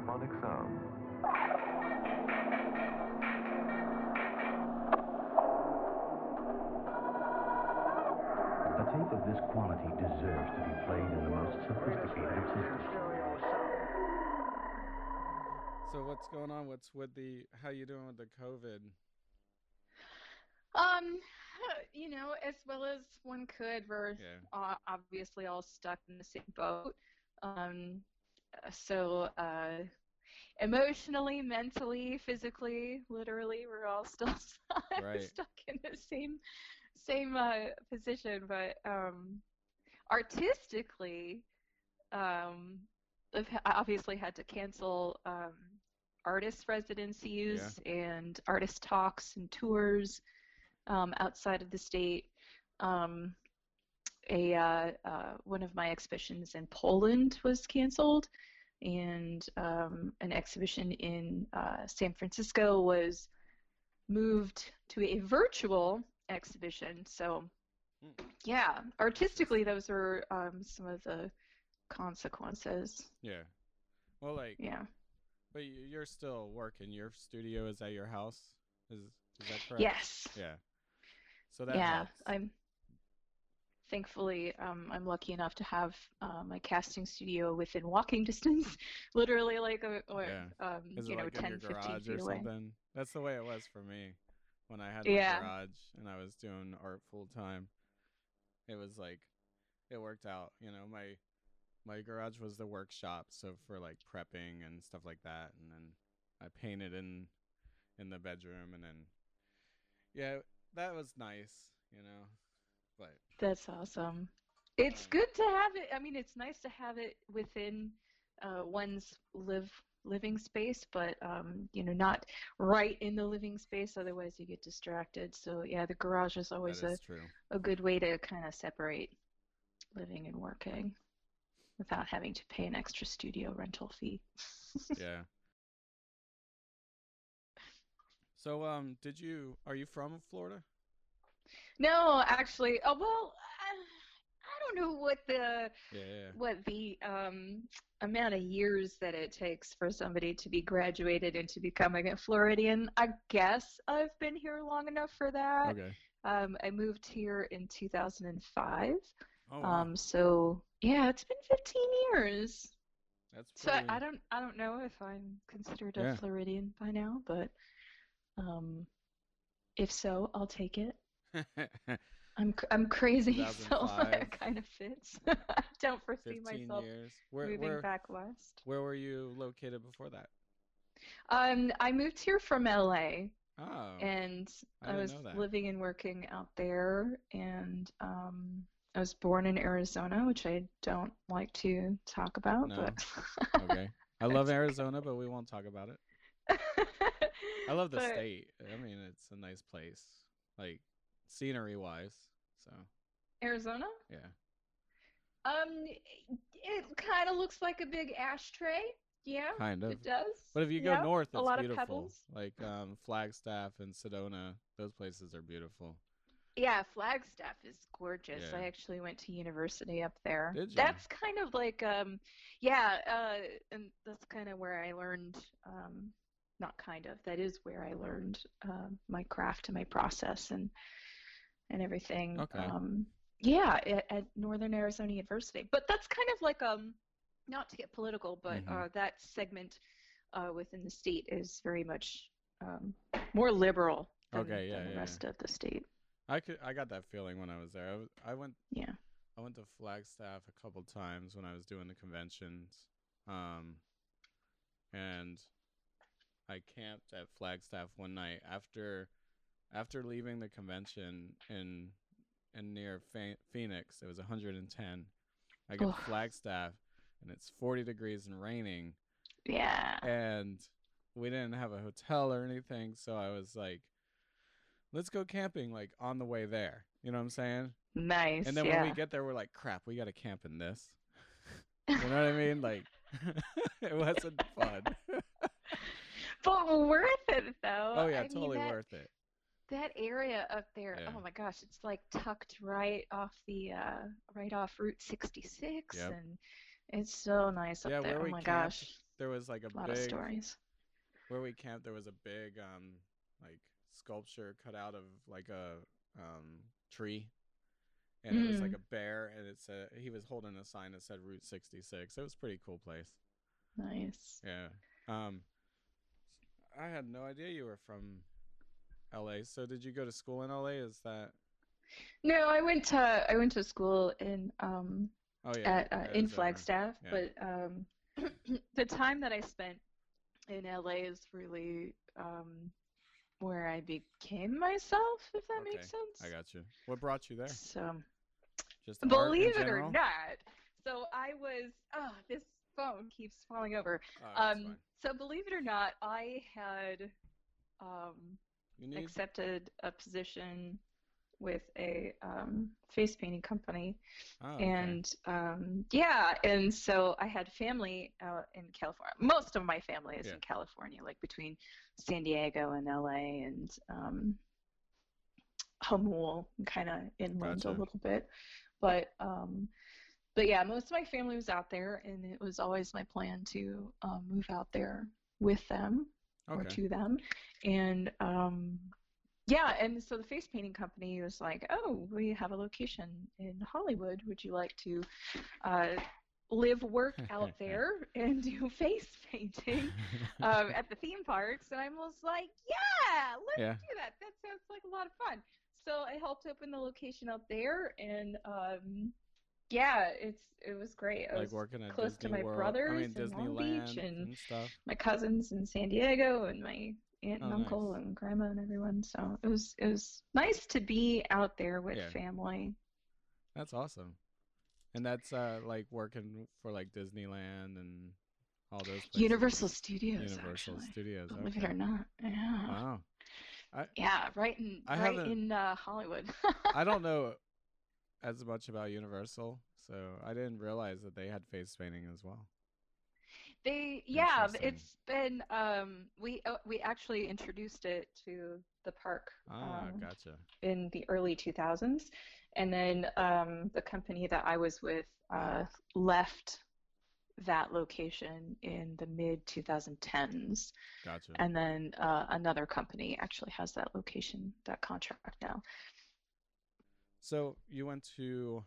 stereophonic sound. A tape of this quality deserves to be played in the most sophisticated of systems. So what's going on? What's with the? How you doing with the COVID? Um, you know, as well as one could. We're Yeah. uh, obviously all stuck in the same boat. Um, so uh, emotionally, mentally, physically, literally, we're all still Right. stuck in the same same uh, position. But um, artistically, um, I've obviously had to cancel um, artist residencies and artist talks and tours um, outside of the state. Um, a uh, uh, one of my exhibitions in Poland was canceled, and um, an exhibition in uh, San Francisco was moved to a virtual exhibition. So, Hmm. yeah, artistically, those are um, some of the consequences. Yeah. Well, like, Yeah. but you- you're still working. Your studio is at your house. Is is that correct? Yes. Yeah. So that yeah, helps. I'm thankfully um, I'm lucky enough to have uh, my casting studio within walking distance, literally like a, or, Yeah. um, you know, like 10, in your 15 garage feet or away. something? That's the way it was for me when I had my Yeah. garage and I was doing art full time. It was like it worked out, you know, my my garage was the workshop, so for like prepping and stuff like that, and then I painted in in the bedroom and then yeah, that was nice, you know. That's awesome. It's Um, good to have it. I mean, it's nice to have it within uh, one's live living space, but um, you know, not right in the living space. Otherwise, you get distracted. So yeah, the garage is always that a true. a good way to kind of separate living and working without having to pay an extra studio rental fee. yeah. So um did you are you from Florida? No, actually, oh well, I, I don't know what the Yeah, what the um, amount of years that it takes for somebody to be graduated into becoming a Floridian. I guess I've been here long enough for that. Okay. Um, I moved here in 2005. Oh. Um, so yeah, it's been 15 years. That's So I, I don't I don't know if I'm considered a Yeah. Floridian by now, but um, if so, I'll take it. I'm I'm crazy, so 2005. it kind of fits. I don't foresee myself years. Where moving where back west. where were you located before that? Um, I moved here from LA, Oh, and I I, was living and working out there, and um, I was born in Arizona, which I don't like to talk about, No. but okay. I love Arizona, but we won't talk about it. I love the But- state. I mean, it's a nice place, like scenery wise. So Arizona. yeah. Um, it kind of looks like a big ashtray. Yeah, Kind of. it does. But if you go Yeah, north, it's a lot beautiful. of pebbles. Like um, Flagstaff and Sedona, those places are beautiful. Yeah, Flagstaff is gorgeous. I actually went to university up there. Did ya? That's kind of like um yeah, uh and that's kind of where I learned um not kind of, that is where I learned um my craft and my process and and everything. Okay. Um yeah, at, at Northern Arizona University. But that's kind of like um not to get political, but Mhm. uh that segment uh within the state is very much um more liberal than, Okay, yeah, than the yeah, rest of the state. I could I got that feeling when I was there. I, was, I went Yeah. I went to Flagstaff a couple times when I was doing the conventions. Um and I camped at Flagstaff one night after after leaving the convention in in near Phoenix. It was 110. I get to Flagstaff and it's 40 degrees and raining Yeah. and we didn't have a hotel or anything so i was like let's go camping like on the way there you know what i'm saying Nice. and then yeah. when we get there we're like crap we gotta camp in this you know what i mean like it wasn't fun but worth it though. oh yeah I mean, totally that, worth it That area up there, Yeah. oh my gosh, it's like tucked right off the uh right off Route 66 Yep. and it's so nice up yeah there. where oh we my camped gosh. there was like a A lot big of stories. where we camped. There was a big um like sculpture cut out of like a um tree, and it was like Mm. a bear, and it said he was holding a sign that said Route 66. It was a pretty cool place. Nice. Yeah. Um, I had no idea you were from L.A. So did you go to school in L.A.? Is that? No, I went to I went to school in um Oh yeah. at uh, in Flagstaff, Yeah. but um the time that I spent in LA is really um where I became myself, if that Okay, makes sense. I got you. What brought you there? So Just believe it or not, so I was oh this phone keeps falling over. Oh, Um so believe it or not, I had um need accepted a position with a um, face painting company oh, okay. and um, yeah and so i had family out in california most of my family is Yeah. in california like between san diego and la and um, Hamul, kind of inland Gotcha. a little bit but um, but yeah most of my family was out there and it was always my plan to um, move out there with them or to them. And um, yeah, and so the face painting company was like, "Oh, we have a location in Hollywood. Would you like to uh, live, work out there, and do face painting um, at the theme parks?" And I was like, "Yeah, let's Yeah. do that. That sounds like a lot of fun." So I helped open the location out there, and um, yeah, it's it was great. I like was working at close to my World. brothers I mean in Long Beach and and stuff. my cousins in San Diego and my aunt and Oh, uncle nice. and grandma and everyone. So it was it was nice to be out there with Yeah. family. That's awesome. And that's uh like working for like Disneyland and all those places. Universal Studios, Universal actually. Studios. Believe okay. it or not. Yeah. Wow. Yeah, right in I right in uh, Hollywood. I don't know as much about Universal, so I didn't realize that they had face painting as well. They yeah, it's been um we uh, we actually introduced it to the park Ah, um, gotcha. in the early 2000s and then um the company that I was with uh left that location in the mid 2010s Gotcha. and then uh, another company actually has that location that contract now So you went to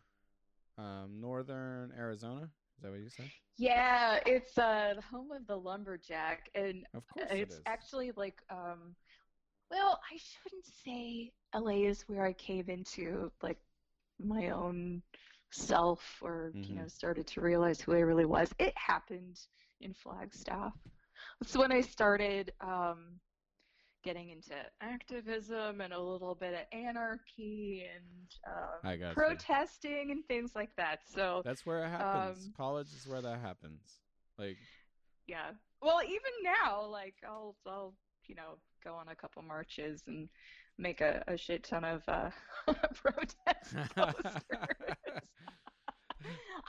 um, northern Arizona? Is that what you said? yeah it's uh the home of the lumberjack and Of course it's it actually like um well i shouldn't say la is where i came into like my own self or you Mhm. know started to realize who i really was it happened in flagstaff it's when i started um getting into activism and a little bit of anarchy and um, protesting and things like that so That's where it happens. um, College is where that happens. Like, Yeah. Well, even now, like I'll I'll you know go on a couple marches and make a, a shit ton of uh, protest posters.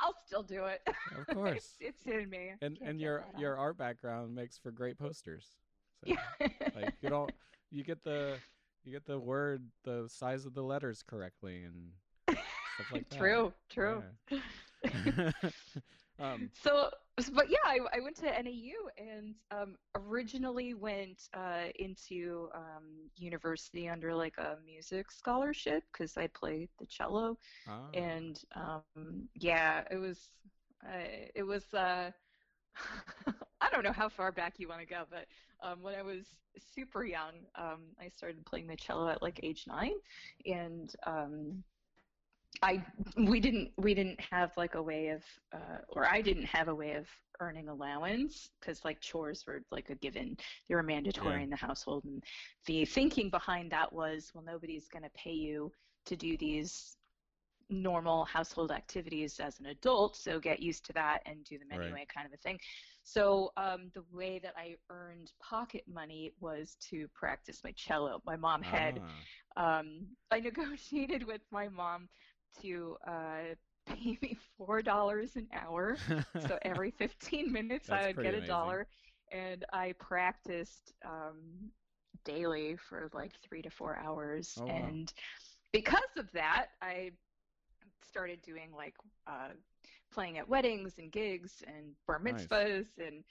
I'll still do it. Of course. it's, it's in me. and and your your art background makes for great posters. So, yeah. like you don't you get the you get the word the size of the letters correctly and stuff like that. true. True. Yeah. um, So, but yeah, I, I went to NAU and um, originally went uh, into um, university under like a music scholarship because I played the cello. ah, and um, yeah, it was uh, it was uh, I don't know how far back you want to go, but um, when I was super young, um, I started playing the cello at like age nine, and um, I we didn't we didn't have like a way of uh, or I didn't have a way of earning allowance because like chores were like a given they were mandatory Yeah. in the household and the thinking behind that was well nobody's going to pay you to do these normal household activities as an adult so get used to that and do them Right. anyway kind of a thing so um, the way that i earned pocket money was to practice my cello my mom had ah, um, I negotiated with my mom to uh, pay me four dollars an hour. so every 15 minutes I would get a amazing. dollar, and I practiced um, daily for like three to four hours. Oh, wow. And because of that, I started doing like uh, playing at weddings and gigs and bar Nice. mitzvahs and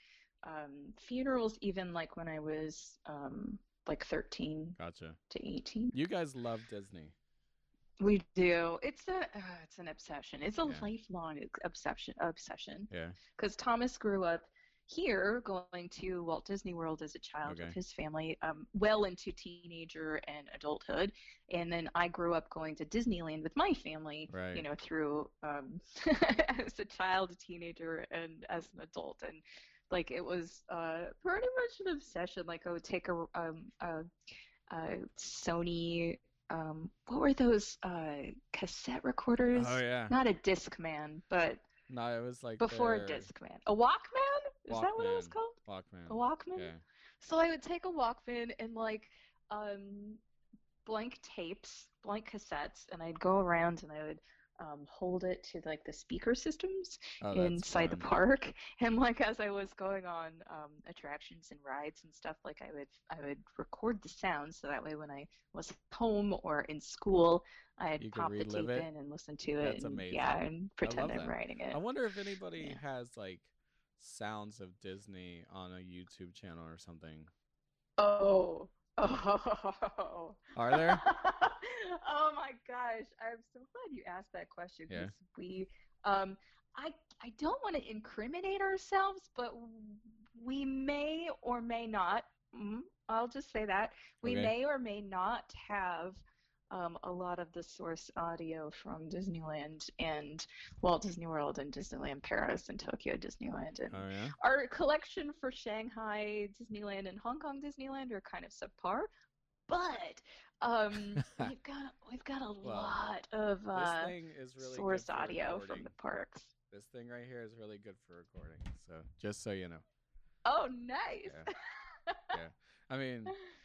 um, funerals even like when I was um, like 13 Gotcha. to 18. You guys love Disney. We do. It's a uh, it's an obsession. It's a Yeah. lifelong obsession obsession. Yeah. Because Thomas grew up here, going to Walt Disney World as a child Okay. with his family, um, well into teenager and adulthood, and then I grew up going to Disneyland with my family. Right. You know, through um, as a child, a teenager, and as an adult, and like it was uh, pretty much an obsession. Like I would take a um, a, a Sony. Um, what were those uh, cassette recorders? Oh yeah. Not a Discman, but No, it was like before their a Discman. A Walkman? Is that what it was called? Walkman. A Walkman? Yeah. So I would take a Walkman and like um, blank tapes, blank cassettes, and I'd go around and I would um, hold it to like the speaker systems Oh, that's inside the park. And like as I was going on um, attractions and rides and stuff, like I would I would record the sound so that way when I was home or in school, I'd You pop the tape it? in and listen to it. That's amazing. Yeah, and pretend I'm that. writing it. I wonder if anybody Yeah. has like sounds of Disney on a YouTube channel or something. Oh. Oh. Are there? oh my gosh. I'm so glad you asked that question Yeah. because we um I I don't want to incriminate ourselves, but we may or may not mm, I'll just say that we Okay. may or may not have um, a lot of the source audio from Disneyland and Walt Disney World and Disneyland Paris and Tokyo Disneyland and Oh yeah. our collection for Shanghai Disneyland and Hong Kong Disneyland are kind of subpar, but um, we've got we've got a Well, lot of uh, really source audio from the parks. This thing right here is really good for recording. So just so you know. Oh, nice! Yeah. I mean,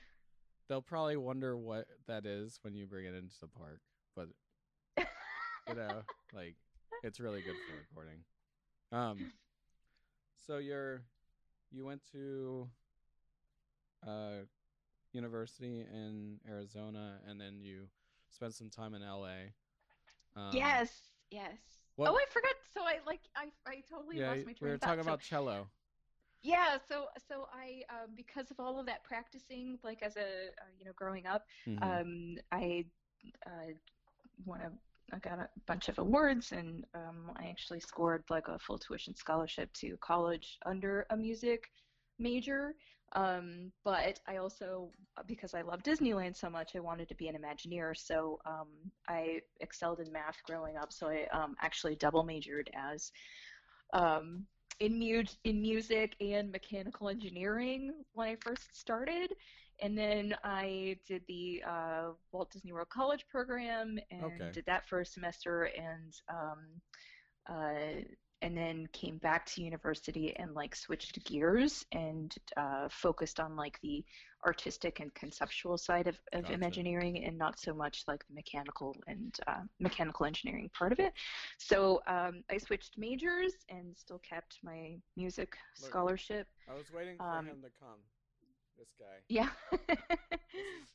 they'll probably wonder what that is when you bring it into the park, but you know, like it's really good for recording. Um, so you're you went to uh university in Arizona, and then you spent some time in LA. Um, yes, yes. what- Oh, I forgot. So I like I I totally yeah, lost my train were of thought. We were talking So- about cello. Yeah, so so I um, because of all of that practicing, like as a uh, you know growing up, Mhm. um, I uh, won a I got a bunch of awards, and um, I actually scored like a full tuition scholarship to college under a music major. Um, but I also, because I love Disneyland so much, I wanted to be an Imagineer. So um, I excelled in math growing up. So I um, actually double majored as um, in mu- in music and mechanical engineering when I first started, and then I did the uh, Walt Disney World College program and Okay. did that for a semester, and um, uh, and then came back to university and like switched gears and uh, focused on like the artistic and conceptual side of, of Gotcha. Imagineering and not so much like the mechanical and uh, mechanical engineering part of it. So um, I switched majors and still kept my music Look. scholarship. I was waiting for um, him to come. This guy. Yeah. This is-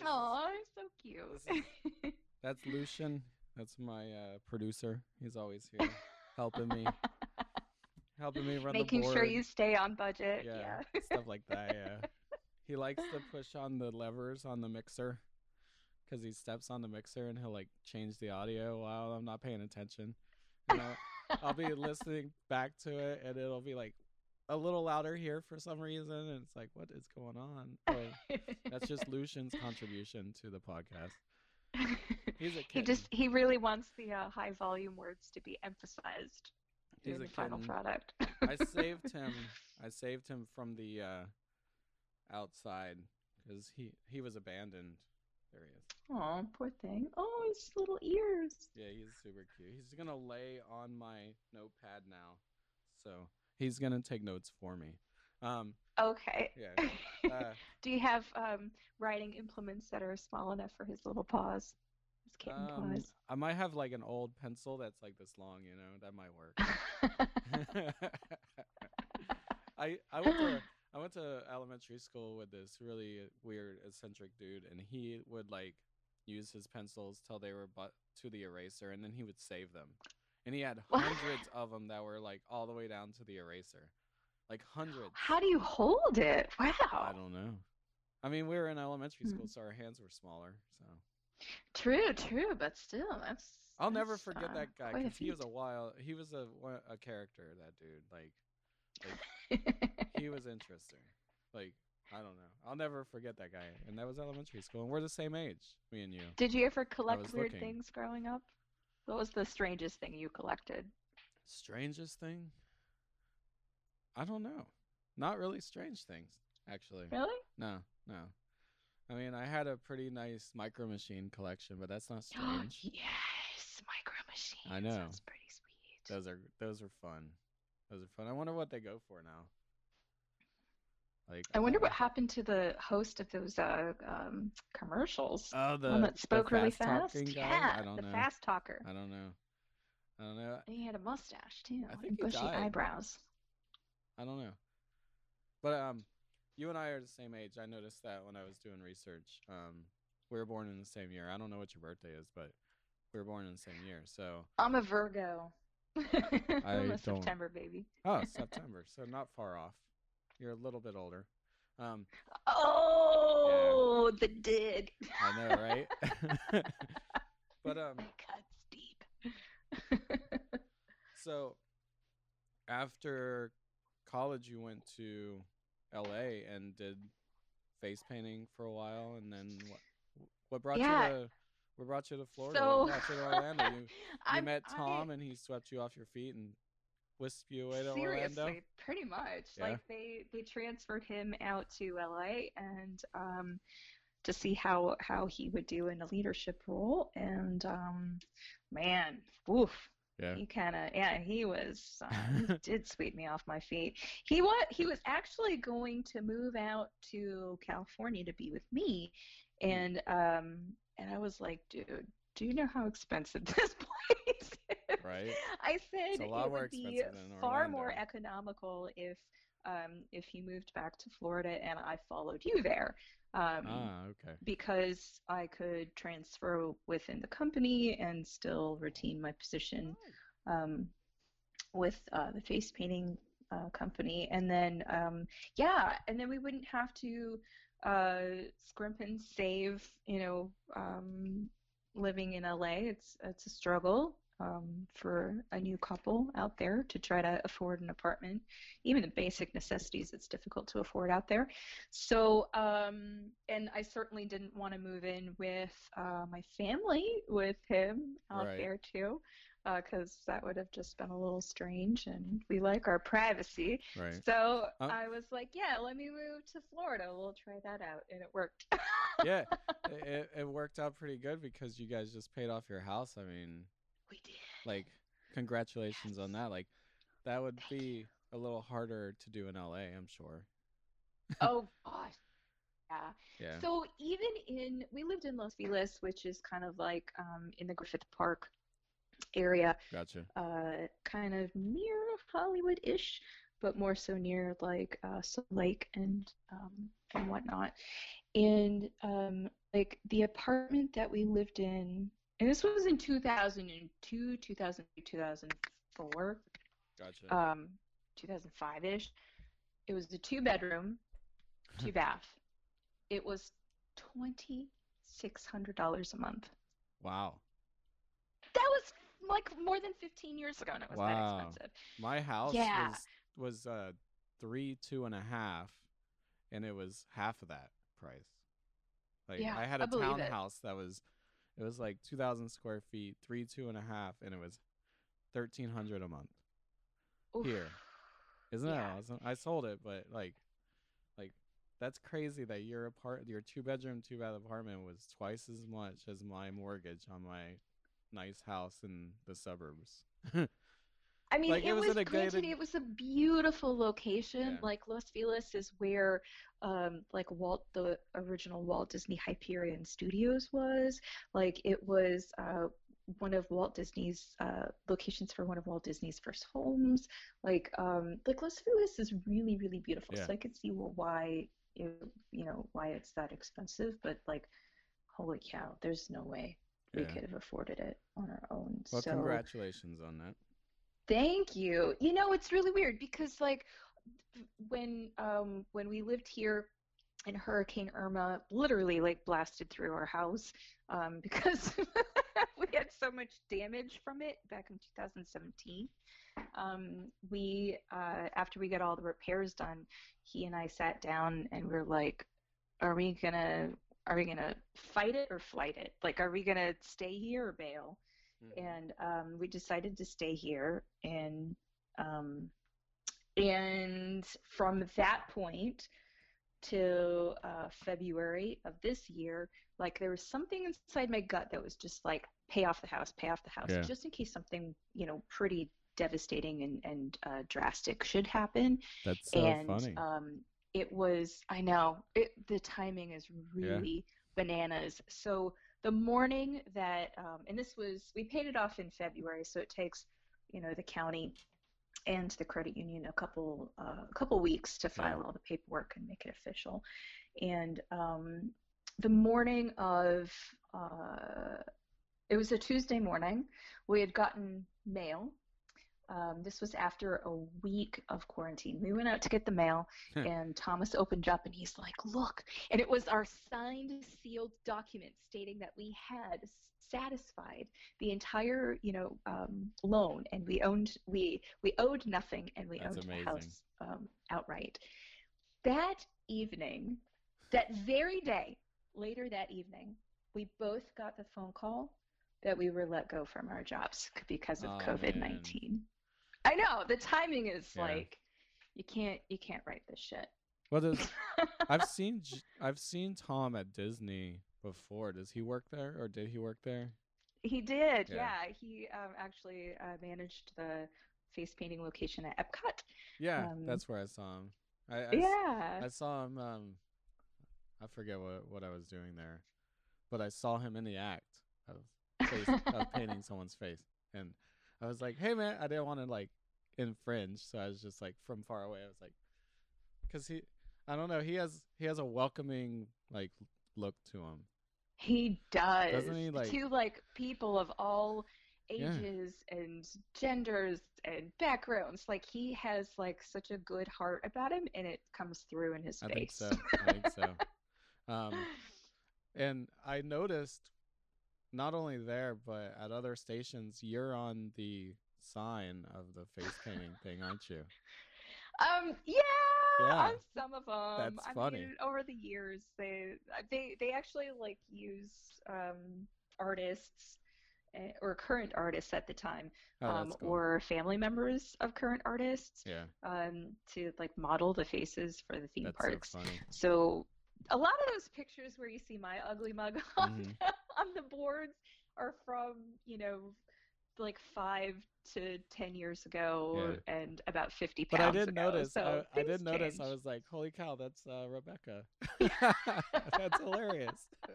Oh, so cute. That's Lucian. That's my uh, producer. He's always here helping me, helping me run Making the board. Making sure you stay on budget. yeah, Yeah. stuff like that. Yeah, he likes to push on the levers on the mixer because he steps on the mixer and he'll like change the audio while I'm not paying attention. You know, I'll be listening back to it and it'll be like a little louder here for some reason, and it's like, what is going on? That's just Lucian's contribution to the podcast. He's a he just he really wants the uh, high volume words to be emphasized He's in a the final product. I saved him. I saved him from the uh, outside because he he was abandoned. There he is. Oh, poor thing. Oh, his little ears. Yeah, he's super cute. He's gonna lay on my notepad now, so he's gonna take notes for me. Um, Okay. yeah. Uh, Do you have um, writing implements that are small enough for his little paws? His kitten um, paws. I might have like an old pencil that's like this long. You know, that might work. I I went to I went to elementary school with this really weird eccentric dude, and he would like use his pencils till they were but to the eraser, and then he would save them. And he had hundreds of them that were like all the way down to the eraser. Like hundreds. How do you hold it? Wow. I don't know. I mean, we were in elementary Hmm. school, so our hands were smaller. So True, true, but still, that's. I'll never forget uh, that guy because he was a wild. He was a a character. That dude, like, like he was interesting. Like, I don't know. I'll never forget that guy. And that was elementary school, and we're the same age, me and you. Did you ever collect weird looking. things growing up? What was the strangest thing you collected? Strangest thing? I don't know. Not really strange things, actually. Really? No, no. I mean, I had a pretty nice micro machine collection, but that's not strange. yes, micro machines. I know. That's pretty sweet. Those are those are fun. Those are fun. I wonder what they go for now. Like I wonder uh, what happened to the host of those uh, um, commercials. Oh, the one that spoke really fast. fast-talking guy? Yeah, I don't the know. fast talker. I don't know. I don't know. And he had a mustache too, I and think he bushy died. eyebrows. I don't know. But um, you and I are the same age. I noticed that when I was doing research. Um, we were born in the same year. I don't know what your birthday is, but we were born in the same year. So I'm a Virgo. I'm a don't- September baby. oh, September. So not far off. You're a little bit older. Um, Oh, the dig. I know, right? but um, Cuts deep. so after college, you went to L.A. and did face painting for a while, and then what? What brought Yeah. you to? What brought you to Florida? So what brought you to Orlando? You, you met I- Tom, and he swept you off your feet and whisked you away to Seriously, Orlando. pretty much. Yeah. Like they they transferred him out to LA and um to see how how he would do in a leadership role and um man, woof. Yeah. He kind of yeah, he was uh, he did sweep me off my feet. He what he was actually going to move out to California to be with me Hmm. and um and I was like, dude, do you know how expensive this place is? Right. I said it would be far more economical if um, if he moved back to Florida and I followed you there. Um, ah, okay. because I could transfer within the company and still retain my position um, with uh, the face painting uh, company. And then, um, yeah, and then we wouldn't have to uh, scrimp and save, you know, um, living in LA. It's, it's a struggle. Um, for a new couple out there to try to afford an apartment, even the basic necessities, it's difficult to afford out there. So, um, and I certainly didn't want to move in with uh, my family with him out Right. there too, because that would have just been a little strange, and we like our privacy. Right. So Uh, I was like, yeah, let me move to Florida. We'll try that out, and it worked. yeah, it, it worked out pretty good because you guys just paid off your house. I mean, we did. like, congratulations on that. Like, that would be a little harder to do in LA, I'm sure. oh gosh. Yeah. Yeah. So even in we lived in Los Feliz, which is kind of like um, in the Griffith Park area, Gotcha. uh, kind of near Hollywood-ish, but more so near like uh, Silver Lake and um, and whatnot. And um, like the apartment that we lived in, and this was in 2002, 2003, 2004, Gotcha. um, 2005-ish. It was a two-bedroom, two bath. It was twenty six hundred dollars a month. wow. That was like more than fifteen years ago, and it was Wow. that expensive. My house Yeah. was was uh three, two and a half, and it was half of that price. Like Yeah, I had I a it. townhouse that was it was like two thousand square feet, three, two and a half, and it was thirteen hundred a month. Oof. Here. Isn't Yeah. that awesome? I sold it, but like like that's crazy that your apart your two bedroom, two bath apartment was twice as much as my mortgage on my nice house in the suburbs. I mean, Like, it it, was was, a granted, gated- it was a beautiful location. Yeah. Like Los Feliz is where, um, like Walt, the original Walt Disney Hyperion Studios was. Like it was uh, one of Walt Disney's uh, locations for one of Walt Disney's first homes. Like, um, like Los Feliz is really, really beautiful. Yeah. So I could see wh- why, it, you know, why it's that expensive. But like, holy cow, there's no way we could have afforded it on our own. Well, so. congratulations on that. Thank you. You know, it's really weird because like when um when we lived here and Hurricane Irma literally like blasted through our house um, because we had so much damage from it back in 2017. Um, we uh, after we got all the repairs done, he and I sat down and we are like, "Are we gonna are we gonna fight it or flight it? Like, are we gonna stay here or bail?" Mhm. And um, we decided to stay here and um, and from that point to uh, February of this year, like there was something inside my gut that was just like, pay off the house, pay off the house, Yeah. just in case something, you know, pretty devastating and, and uh, drastic should happen. That's so and funny. um, it was, I know, it, the timing is really bananas. So the morning that, um, and this was, we paid it off in February, so it takes, you know, the county and the credit union a couple uh, a couple weeks to Yeah. file all the paperwork and make it official. And um, the morning of uh, it was a Tuesday morning, we had gotten mail. Um, this was after a week of quarantine. We went out to get the mail, and Thomas opened up and he's like, "Look!" And it was our signed, sealed document stating that we had satisfied the entire, you know, um, loan, and we owned we we owed nothing, and we That's owned amazing. the house um, outright. That evening, that very day, later that evening, we both got the phone call that we were let go from our jobs because of Aw, COVID nineteen. I know the timing is Yeah. like you can't you can't write this shit. Well, does I've seen I've seen Tom at Disney before. Does he work there, or did he work there? He did, Yeah. yeah. He um, actually uh, managed the face painting location at Epcot. Yeah, Um, that's where I saw him. I, I yeah. I saw him. Um, I forget what what I was doing there, but I saw him in the act of face, of painting someone's face, and I was like, "Hey, man!" I didn't want to like infringe, so I was just like from far away. I was like, because he, I don't know, he has he has a welcoming like look to him. He does. Doesn't he, like- to like people of all Yeah. ages and genders and backgrounds. Like he has like such a good heart about him, and it comes through in his I think so. I think so. Um, and I noticed not only there but at other stations, you're on the sign of the face painting thing, aren't you? Um, yeah, Yeah, on some of them. that's I funny. mean, over the years, they they they actually like use um artists eh, or current artists at the time, Oh, um, cool. or family members of current artists, yeah, um, to like model the faces for the theme that's parks. so funny. So a lot of those pictures where you see my ugly mug on, Mhm. On the boards are from, you know, like five to ten years ago and about fifty pounds But I did ago. notice. So I, I did things notice. I was like, "Holy cow, that's uh, Rebecca." that's hilarious.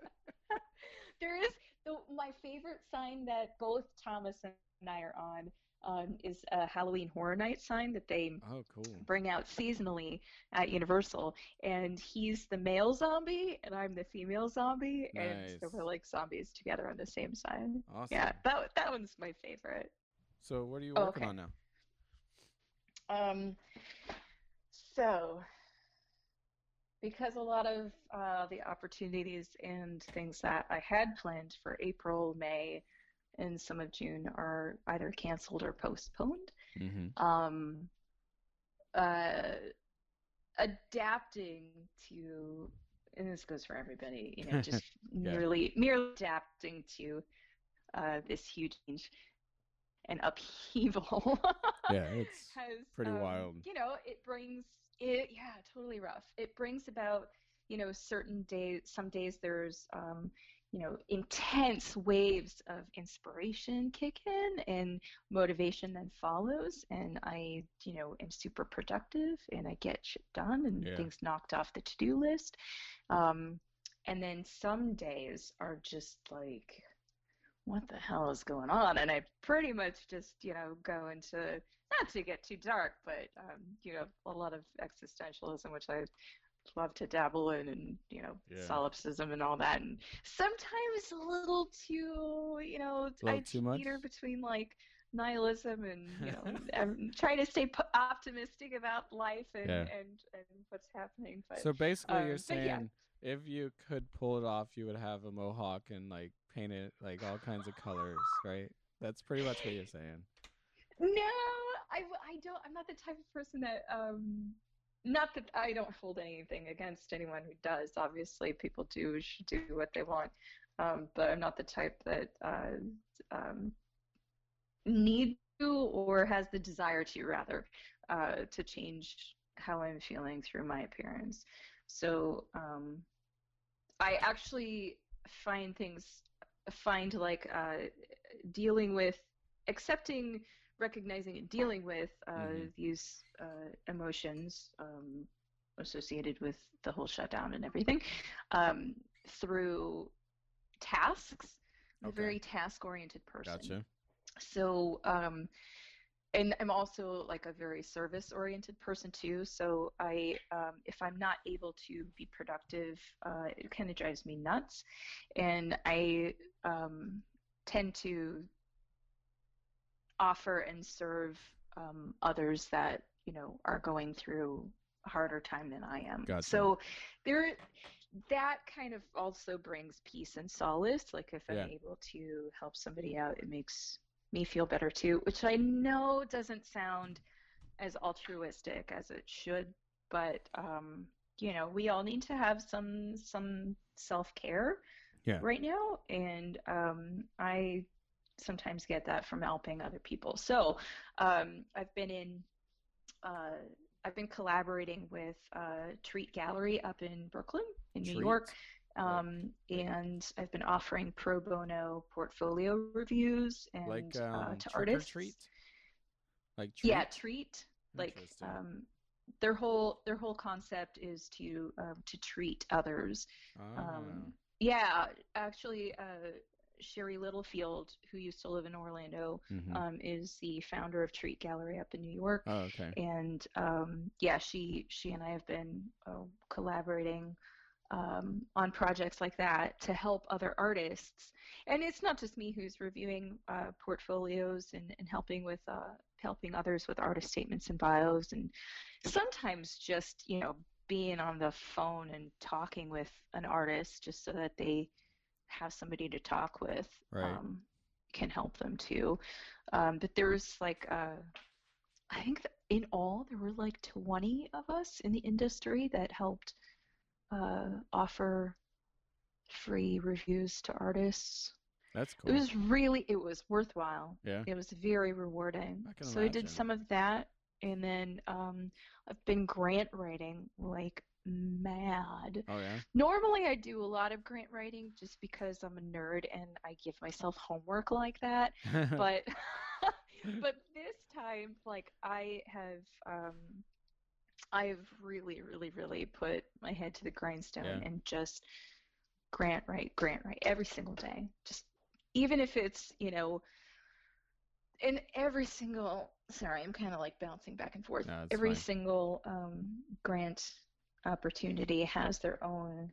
There is the my favorite sign that both Thomas and I are on um, is a Halloween Horror Night sign that they Oh, cool. bring out seasonally at Universal, and he's the male zombie and I'm the female zombie, and so we're like zombies together on the same sign. Awesome. Yeah, that that one's my favorite. So, what are you Oh, working okay. on now? Um, so because a lot of uh, the opportunities and things that I had planned for April, May, and some of June are either canceled or postponed. Mm-hmm. um, uh, adapting to, and this goes for everybody, you know, just Yeah. merely merely adapting to uh, this huge change and upheaval. Yeah, it's has pretty um, wild. You know, it brings it. Yeah, totally rough. It brings about you know certain days. Some days there's um, you know intense waves of inspiration kick in and motivation then follows and i you know am super productive and i get shit done and Yeah. things knocked off the to-do list um, and then some days are just like what the hell is going on and i pretty much just you know go into not to get too dark but um, you know a lot of existentialism which i love to dabble in and you know Yeah. solipsism and all that and sometimes a little too you know I too teeter between like nihilism and you know trying to stay p- optimistic about life and, Yeah. and and what's happening. But So basically, um, you're saying yeah. if you could pull it off, you would have a mohawk and like paint it like all kinds of colors, right? That's pretty much what you're saying. No, I, I don't. I'm not the type of person that. Um, not that I don't hold anything against anyone who does. Obviously, people do should do what they want. Um, but I'm not the type that uh, um, to or has the desire to rather uh, to change how I'm feeling through my appearance. So um, I actually find things find like uh, dealing with accepting recognizing and dealing with uh, Mhm. these uh, emotions um, associated with the whole shutdown and everything um, through tasks. I'm a very task oriented person. Gotcha. So, um, and I'm also like a very service oriented person too. So I, um, if I'm not able to be productive, uh, it kind of drives me nuts, and I um, tend to offer and serve um, others that you know are going through a harder time than I am. Gotcha. So there, that kind of also brings peace and solace. Like if Yeah. I'm able to help somebody out, it makes me feel better too. Which I know doesn't sound as altruistic as it should, but um, you know, we all need to have some some self care Yeah. right now, and um, I sometimes get that from helping other people. So um, I've been in. Uh, I've been collaborating with uh, Treat Gallery up in Brooklyn, in New York, um, and I've been offering pro bono portfolio reviews and Like uh, um, to trick or artists. treat. Like treat. Yeah, treat. Like um, their whole their whole concept is to um, to treat others. Ah, Um, yeah, actually, uh, Sherry Littlefield, who used to live in Orlando, mhm. um, is the founder of Treat Gallery up in New York. oh, okay. and um, yeah, she she and I have been uh, collaborating um, on projects like that to help other artists. And it's not just me who's reviewing uh, portfolios and, and helping with uh, helping others with artist statements and bios, and sometimes just you know being on the phone and talking with an artist just so that they have somebody to talk with Right. um, can help them too. Um, but there's like uh, I think that in all there were like 20 of us in the industry that helped uh, offer free reviews to artists. That's cool. It was really it was worthwhile. yeah. It was very rewarding. I so I did some of that, and then um, I've been grant writing like mad. Oh yeah. Normally, I do a lot of grant writing just because I'm a nerd and I give myself homework like that. But but this time, like I have, um, I've really, really, really put my head to the grindstone Yeah. and just grant write, grant write every single day. Just even if it's you know, in every single. Sorry, I'm kind of like bouncing back and forth. No, every fine. single um, grant opportunity has their own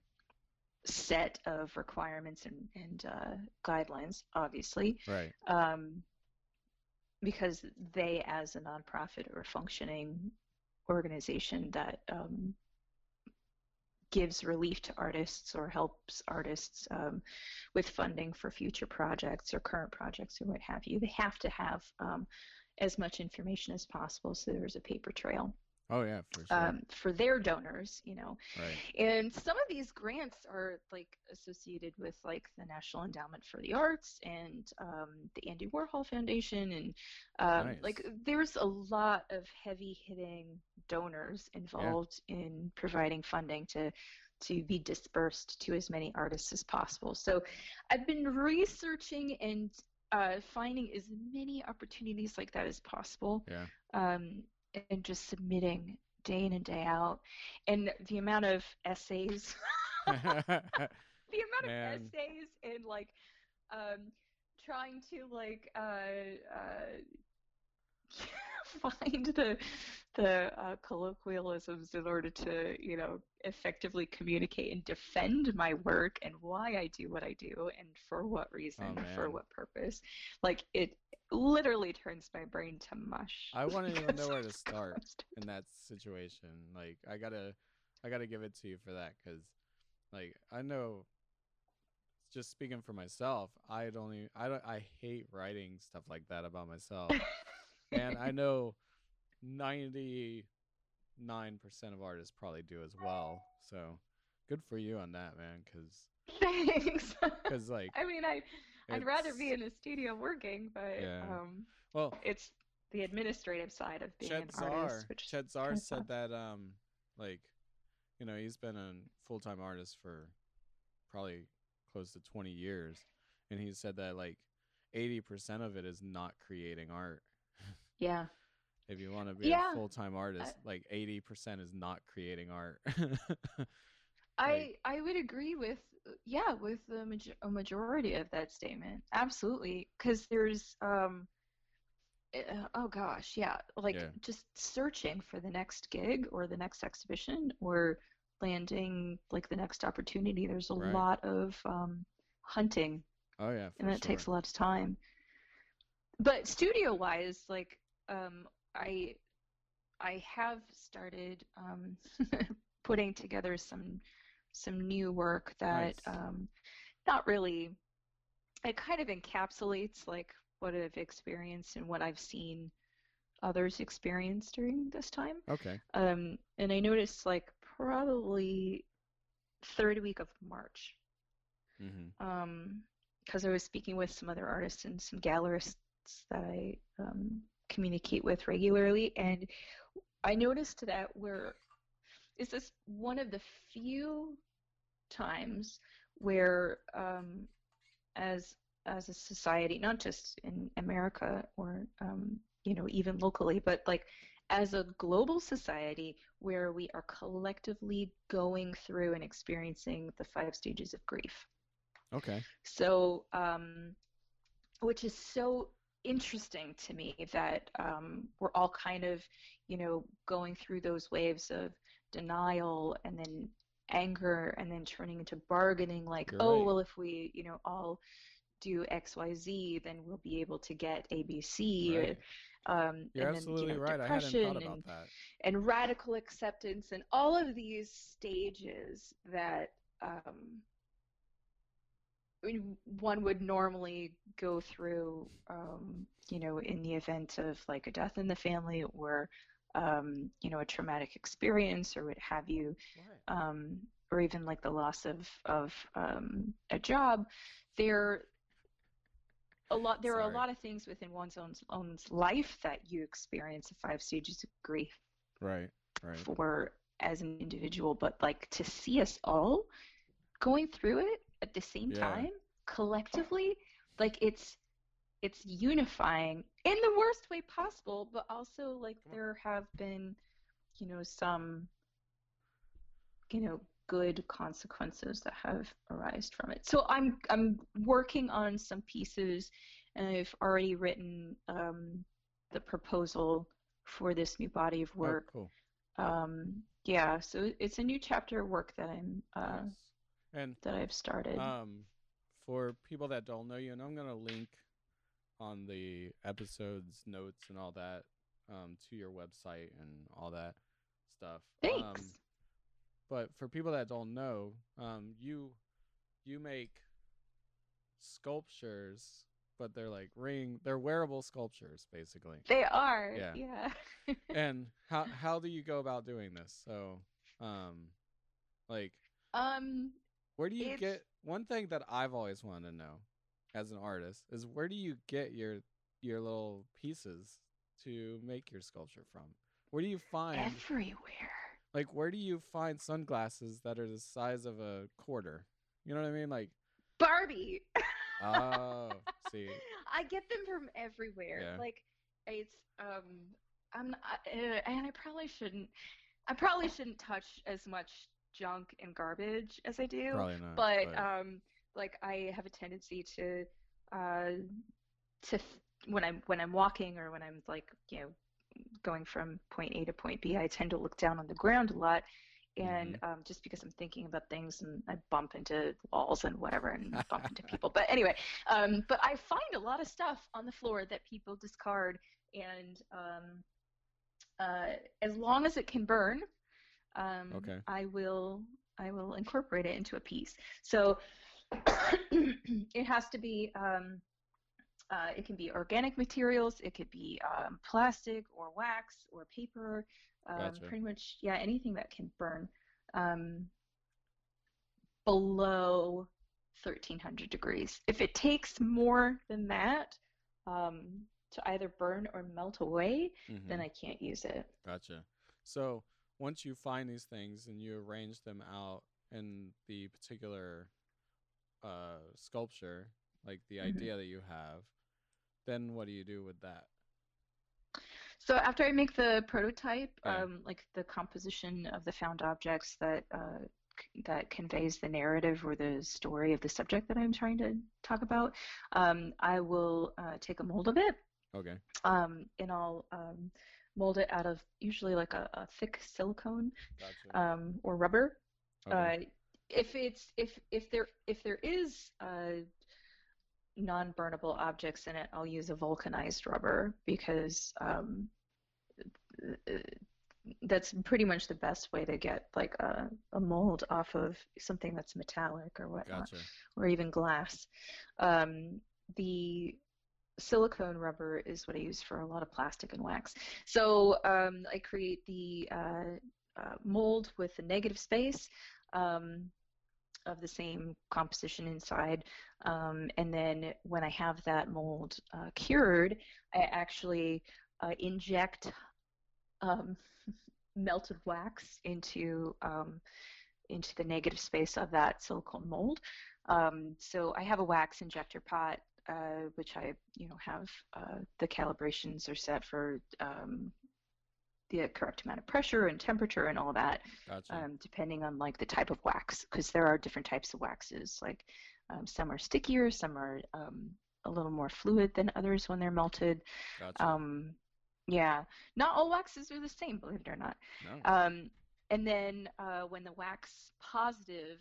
set of requirements and, and uh, guidelines, obviously, right. um, because they, as a nonprofit or functioning organization that um, gives relief to artists or helps artists um, with funding for future projects or current projects or what have you, they have to have um, as much information as possible so there's a paper trail Oh yeah, for sure. um, for their donors, you know. right. And some of these grants are like associated with like the National Endowment for the Arts and um, the Andy Warhol Foundation, and um, Nice. like there's a lot of heavy hitting donors involved in providing funding to to be dispersed to as many artists as possible. So I've been researching and uh, finding as many opportunities like that as possible Yeah. um, and just submitting day in and day out. And the amount of essays, the amount Man. of essays and like um, trying to like uh, uh, find the the uh, colloquialisms in order to you know effectively communicate and defend my work and why I do what I do and for what reason Oh, for what purpose like it literally turns my brain to mush I wouldn't even know where to start in that situation. Like I gotta, I gotta give it to you for that because, like, I know. Just speaking for myself, I don't even, I don't I hate writing stuff like that about myself, and I know ninety nine percent of artists probably do as well. So good for you on that, man. Because Thanks. because like I mean, I I'd rather be in a studio working, but Yeah. um, well it's the administrative side of being Chet an Zar, artist, which Chet Zar said that um like you know he's been a full time artist for probably close to twenty years, and he said that like eighty percent of it is not creating art. Yeah. If you want to be Yeah, a full time artist, like eighty percent is not creating art. I I would agree with yeah with the major- a majority of that statement. Absolutely, because there's um uh, oh gosh, yeah, like Yeah. just searching for the next gig or the next exhibition or landing like the next opportunity. There's a Right. lot of um hunting oh yeah, and that takes a lot of time. But studio wise, like um, I I have started um, putting together some some new work that Nice. um, not really it kind of encapsulates like what I've experienced and what I've seen others experience during this time. Okay. Um, and I noticed like probably third week of March Mm-hmm. um, because I was speaking with some other artists and some gallerists that I um, communicate with regularly, and I noticed that we're is this one of the few times where, um, as as a society, not just in America or um, you know even locally, but like as a global society, where we are collectively going through and experiencing the five stages of grief. Okay. So, um, which is so interesting to me that um, we're all kind of, you know, going through those waves of denial and then anger and then turning into bargaining like, You're oh, right. well, if we, you know, all do X, Y, Z, then we'll be able to get A, B, C. Right. Um, You're and absolutely then, you know, right. I hadn't thought about and that. and radical acceptance and all of these stages that um, one would normally go through, um, you know, in the event of like a death in the family or, um, you know, a traumatic experience or what have you, Right. um, or even like the loss of of um, a job. There, a lot. There are a lot of things within one's own own life that you experience the five stages of grief Right. Right. for as an individual, but like to see us all going through it at the same Yeah. time collectively, like it's it's unifying in the worst way possible, but also like there have been, you know, some you know, good consequences that have arisen from it. So I'm I'm working on some pieces and I've already written um the proposal for this new body of Oh, work cool. um yeah so it's a new chapter of work that i'm uh Nice. And that i've started Um, for people that don't know you, and I'm gonna link on the episodes notes and all that um, to your website and all that stuff. thanks Um, but for people that don't know, um, you you make sculptures, but they're like ring, they're wearable sculptures, basically. they are Yeah. yeah and how how do you go about doing this? So, um, like um Where do you It's- get one thing that I've always wanted to know as an artist is where do you get your your little pieces to make your sculpture from? Where do you find everywhere like where do you find sunglasses that are the size of a quarter? You know what I mean? Like barbie oh, see. i get them from everywhere Yeah. like it's um i'm not, uh, and i probably shouldn't i probably shouldn't touch as much junk and garbage as i do Probably not. but um like i have a tendency to uh to when i'm when i'm walking or when i'm like you know going from point A to point B, I tend to look down on the ground a lot. And um, just because I'm thinking about things and I bump into walls and whatever and bump into people. But anyway, um, but I find a lot of stuff on the floor that people discard. And um, uh, as long as it can burn, um, Okay. I will I will incorporate it into a piece. So it has to be um, uh, it can be organic materials, it could be um, plastic or wax or paper, um, Gotcha. pretty much yeah anything that can burn um, below 1300 degrees. If it takes more than that um, to either burn or melt away, Mhm. then I can't use it. Gotcha. So once you find these things and you arrange them out in the particular uh, sculpture, like the Mhm. idea that you have, then what do you do with that? So after I make the prototype, um, like the composition of the found objects that uh, c- that conveys the narrative or the story of the subject that I'm trying to talk about, um, I will uh, take a mold of it Okay. um, and I'll um, mold it out of usually like a, a thick silicone Gotcha. um, or rubber. okay. Uh, if it's if if there if there is uh, non-burnable objects in it, I'll use a vulcanized rubber because um, that's pretty much the best way to get like a, a mold off of something that's metallic or whatnot, gotcha. or even glass. Um, the silicone rubber is what I use for a lot of plastic and wax. So um, I create the uh, uh, mold with the negative space um, of the same composition inside. Um, and then when I have that mold uh, cured, I actually uh, inject um, melted wax into um, into the negative space of that silicone mold. Um, so I have a wax injector pot, uh, which I you know have uh, the calibrations are set for um, the correct amount of pressure and temperature and all that Gotcha. um, depending on like the type of wax because there are different types of waxes like um, some are stickier some are um, a little more fluid than others when they're melted gotcha. um, yeah not all waxes are the same believe it or not no. um, and then uh, when the wax positive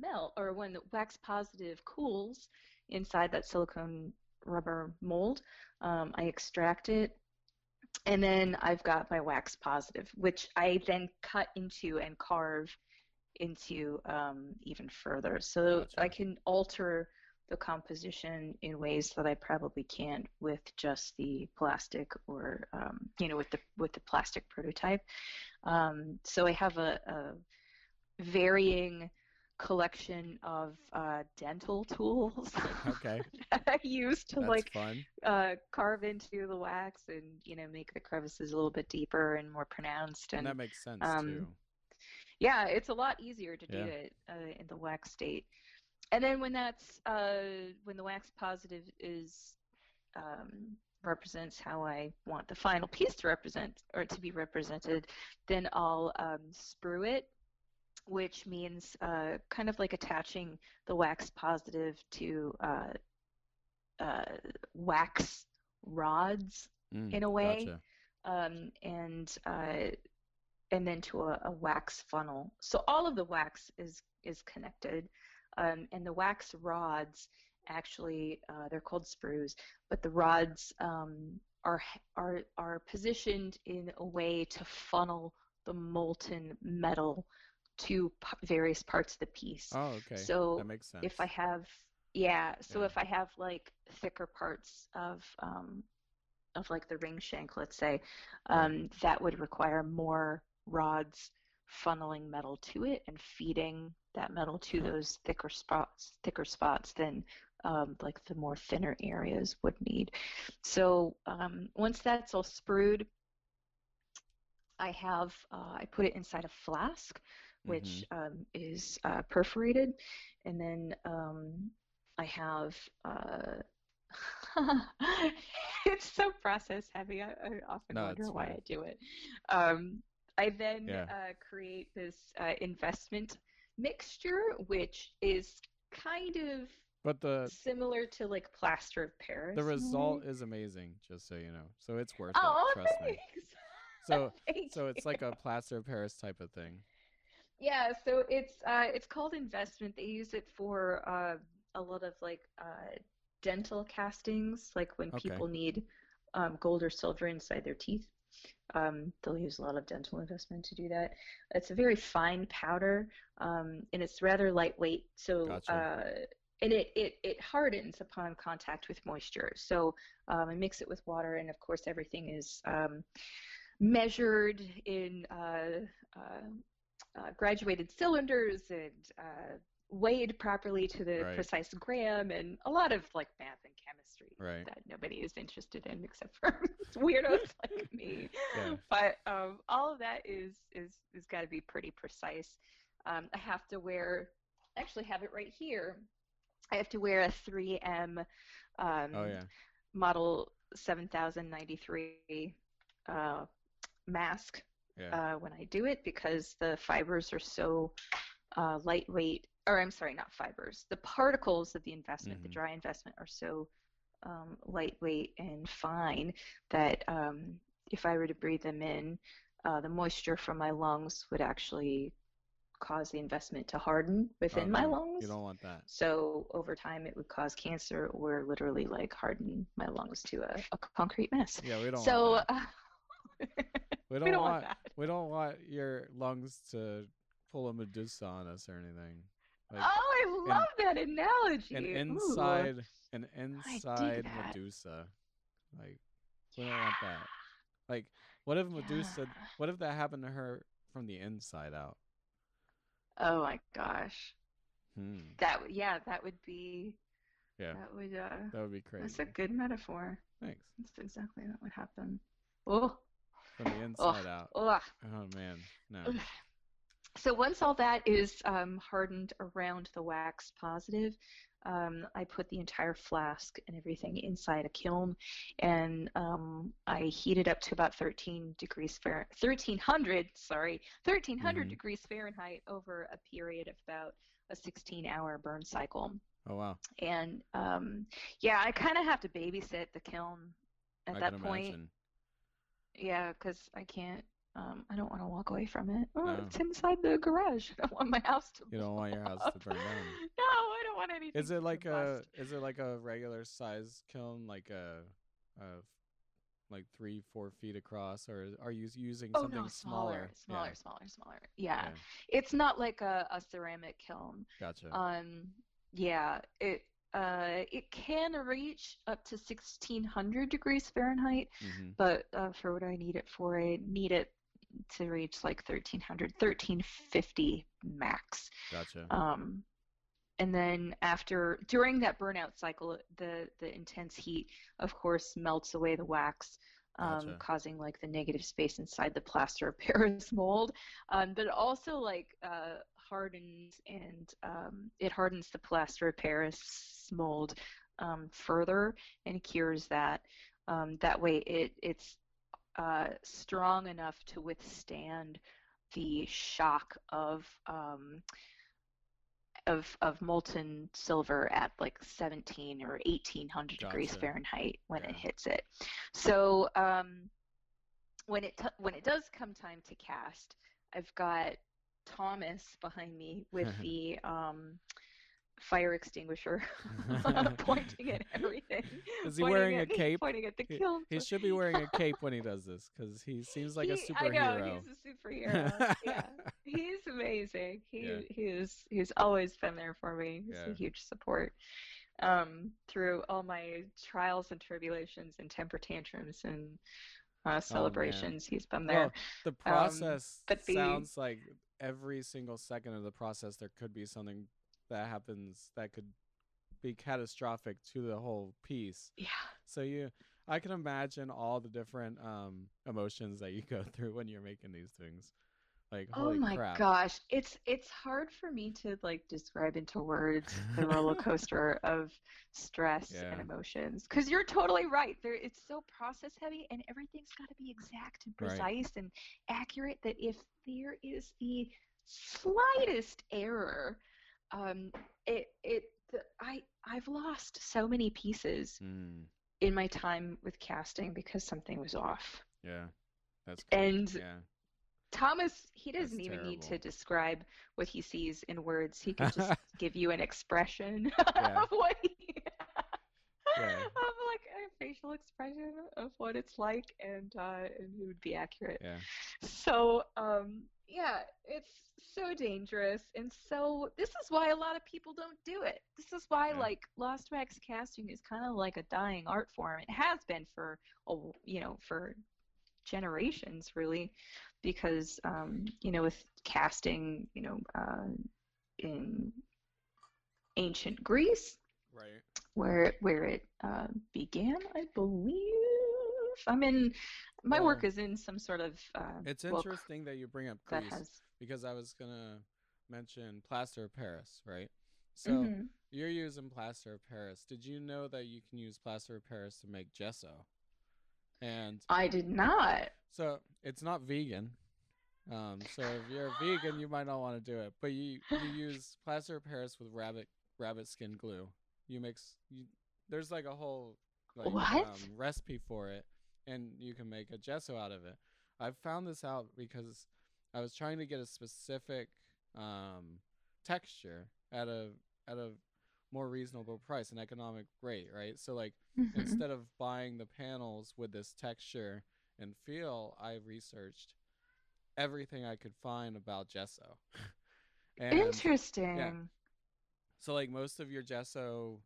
melt or when the wax positive cools inside that silicone rubber mold um, i extract it and then I've got my wax positive, which I then cut into and carve into um, even further. So I can alter the composition in ways that I probably can't with just the plastic or um, you know with the with the plastic prototype. Um, so I have a, a varying collection of uh, dental tools Okay. that I use to That's like uh, carve into the wax and you know make the crevices a little bit deeper and more pronounced And and that makes sense um, too. yeah it's a lot easier to do Yeah. it uh, in the wax state and then when that's uh, when the wax positive is um, represents how I want the final piece to represent or to be represented then I'll um, sprue it which means uh, kind of like attaching the wax positive to uh, uh, wax rods Mm, in a way, Gotcha. um, and uh, and then to a, a wax funnel. So all of the wax is is connected, um, and the wax rods actually uh, they're called sprues, but the rods um, are are are positioned in a way to funnel the molten metal to p- various parts of the piece. Oh, okay. So that makes sense. if I have, yeah, so Yeah. if I have like thicker parts of um, of like the ring shank, let's say, um, that would require more rods funneling metal to it and feeding that metal to those thicker spots, thicker spots than um, like the more thinner areas would need. So um, once that's all sprued, I have uh, I put it inside a flask, which um, is uh, perforated, and then um, I have. Uh, it's so process heavy. I, I often No, wonder why. I do it. Um, I then Yeah. uh, create this uh, investment mixture, which is kind of But the similar to like plaster of Paris. the in a way. result is amazing, just so you know. So it's worth Oh, it. Trust me. So so it's like a plaster of Paris type of thing. Yeah, so it's uh it's called investment. They use it for uh a lot of like uh dental castings, like when Okay. people need um gold or silver inside their teeth. Um, they'll use a lot of dental investment to do that. It's a very fine powder, um, and it's rather lightweight. So Gotcha. uh and it, it, it hardens upon contact with moisture. So um, I mix it with water, and of course everything is um, measured in uh, uh, uh, graduated cylinders and uh, weighed properly to the Right. precise gram, and a lot of like math and chemistry Right. that nobody is interested in except for weirdos like me. Yeah. But um, all of that is is is got to be pretty precise. Um, I have to wear, actually have it right here. I have to wear a 3M um, Oh yeah. model 7093 uh, mask Yeah. uh, when I do it because the fibers are so uh, lightweight, or I'm sorry, not fibers. The particles of the investment, the Mhm. dry investment, are so um, lightweight and fine that um, if I were to breathe them in, uh, the moisture from my lungs would actually cause the investment to harden within Oh, my lungs. You don't want that. So over time, it would cause cancer or literally like harden my lungs to a, a concrete mess. Yeah, we don't So want that. uh, We don't, we don't want, we don't want your lungs to pull a Medusa on us or anything. Like oh, I love that analogy. an Ooh. inside an inside. Medusa. Like we don't want that. Like what if Medusa Yeah. what if that happened to her from the inside out? Oh my gosh. Hmm. That yeah, that would be Yeah. that would uh That would be crazy. that's a good metaphor. Thanks. That's exactly what would happen. Oh, From the inside out. ugh. Oh man. No. So once all that is um, hardened around the wax positive, um, I put the entire flask and everything inside a kiln, and um, I heat it up to about 13 degrees Fahrenheit, 1300, sorry, 1300 Mhm. degrees Fahrenheit over a period of about a 16-hour burn cycle. Oh wow. And um, yeah, I kind of have to babysit the kiln at I that point. imagine. Yeah, because I can't. Um, I don't want to walk away from it. Oh, No. it's inside the garage. I don't want my house to. You don't want your house to burn down. No, I don't want anything. Is it like a is it like a regular size kiln like a, a like three four feet across or are you using Oh something no, smaller, smaller, Yeah. smaller, smaller. Yeah. Yeah. it's not like a, a ceramic kiln. Gotcha. Um, yeah, it uh it can reach up to 1600 degrees Fahrenheit, hmm but uh, for what I need it for, I need it to reach like 1300, 1350 max. Gotcha. Um, and then after during that burnout cycle, the the intense heat, of course, melts away the wax, um, Gotcha. causing like the negative space inside the plaster of Paris mold. Um, but also like uh, hardens and um, it hardens the plaster of Paris mold um, further and cures that. Um, that way, it it's uh, strong enough to withstand the shock of um, of of molten silver at like 17 or 1800 degrees Fahrenheit when it hits it. So um, when it t- when it does come time to cast, I've got Thomas behind me with the um, fire extinguisher pointing at everything. Is he wearing a me, cape? Pointing at the He- kiln. He should be wearing a cape when he does this because he seems like a superhero. I know he's a superhero. yeah, he's amazing. He Yeah. he's he's always been there for me. He's Yeah. a huge support um, through all my trials and tribulations and temper tantrums and uh, celebrations. he's been there. Well, the process but the- sounds like every single second of the process there could be something that happens that could be catastrophic to the whole piece. yeah. So you, I can imagine all the different um emotions that you go through when you're making these things. Like Oh my crap! gosh, it's it's hard for me to like describe into words the roller coaster of stress and emotions. Because you're totally right. There, it's so process heavy, and everything's got to be exact and Right. precise and accurate. That if there is the slightest error, um, it it the, I I've lost so many pieces Mm, in my time with casting because something was off. yeah. That's good. And yeah. Thomas, he doesn't even need to describe what he sees in words. He can just give you an expression Yeah. of what he, Yeah. of like a facial expression of what it's like, and uh, and it would be accurate. Yeah. So, um, yeah, it's so dangerous, and so this is why a lot of people don't do it. This is why Yeah. like Lost Wax casting is kind of like a dying art form. It has been for a you know for generations really, because um, you know with casting, you know, uh, in ancient Greece, Right. where where it uh, began, I believe. I'm in my work is in some sort of uh, It's interesting that you bring up that Greece has. because I was gonna mention plaster of Paris, right? So Mhm. you're using plaster of Paris. Did you know that you can use plaster of Paris to make gesso? And I did not. so it's not vegan. Um, so if you're a vegan, you might not want to do it. But you you use plaster of Paris with rabbit rabbit skin glue. You mix. You, there's like a whole like um, recipe for it, and you can make a gesso out of it. I found this out because I was trying to get a specific um, texture out of at a more reasonable price, an economic rate, right? So like Mhm. instead of buying the panels with this texture and feel, I researched everything I could find about gesso. and Interesting. so like most of your gesso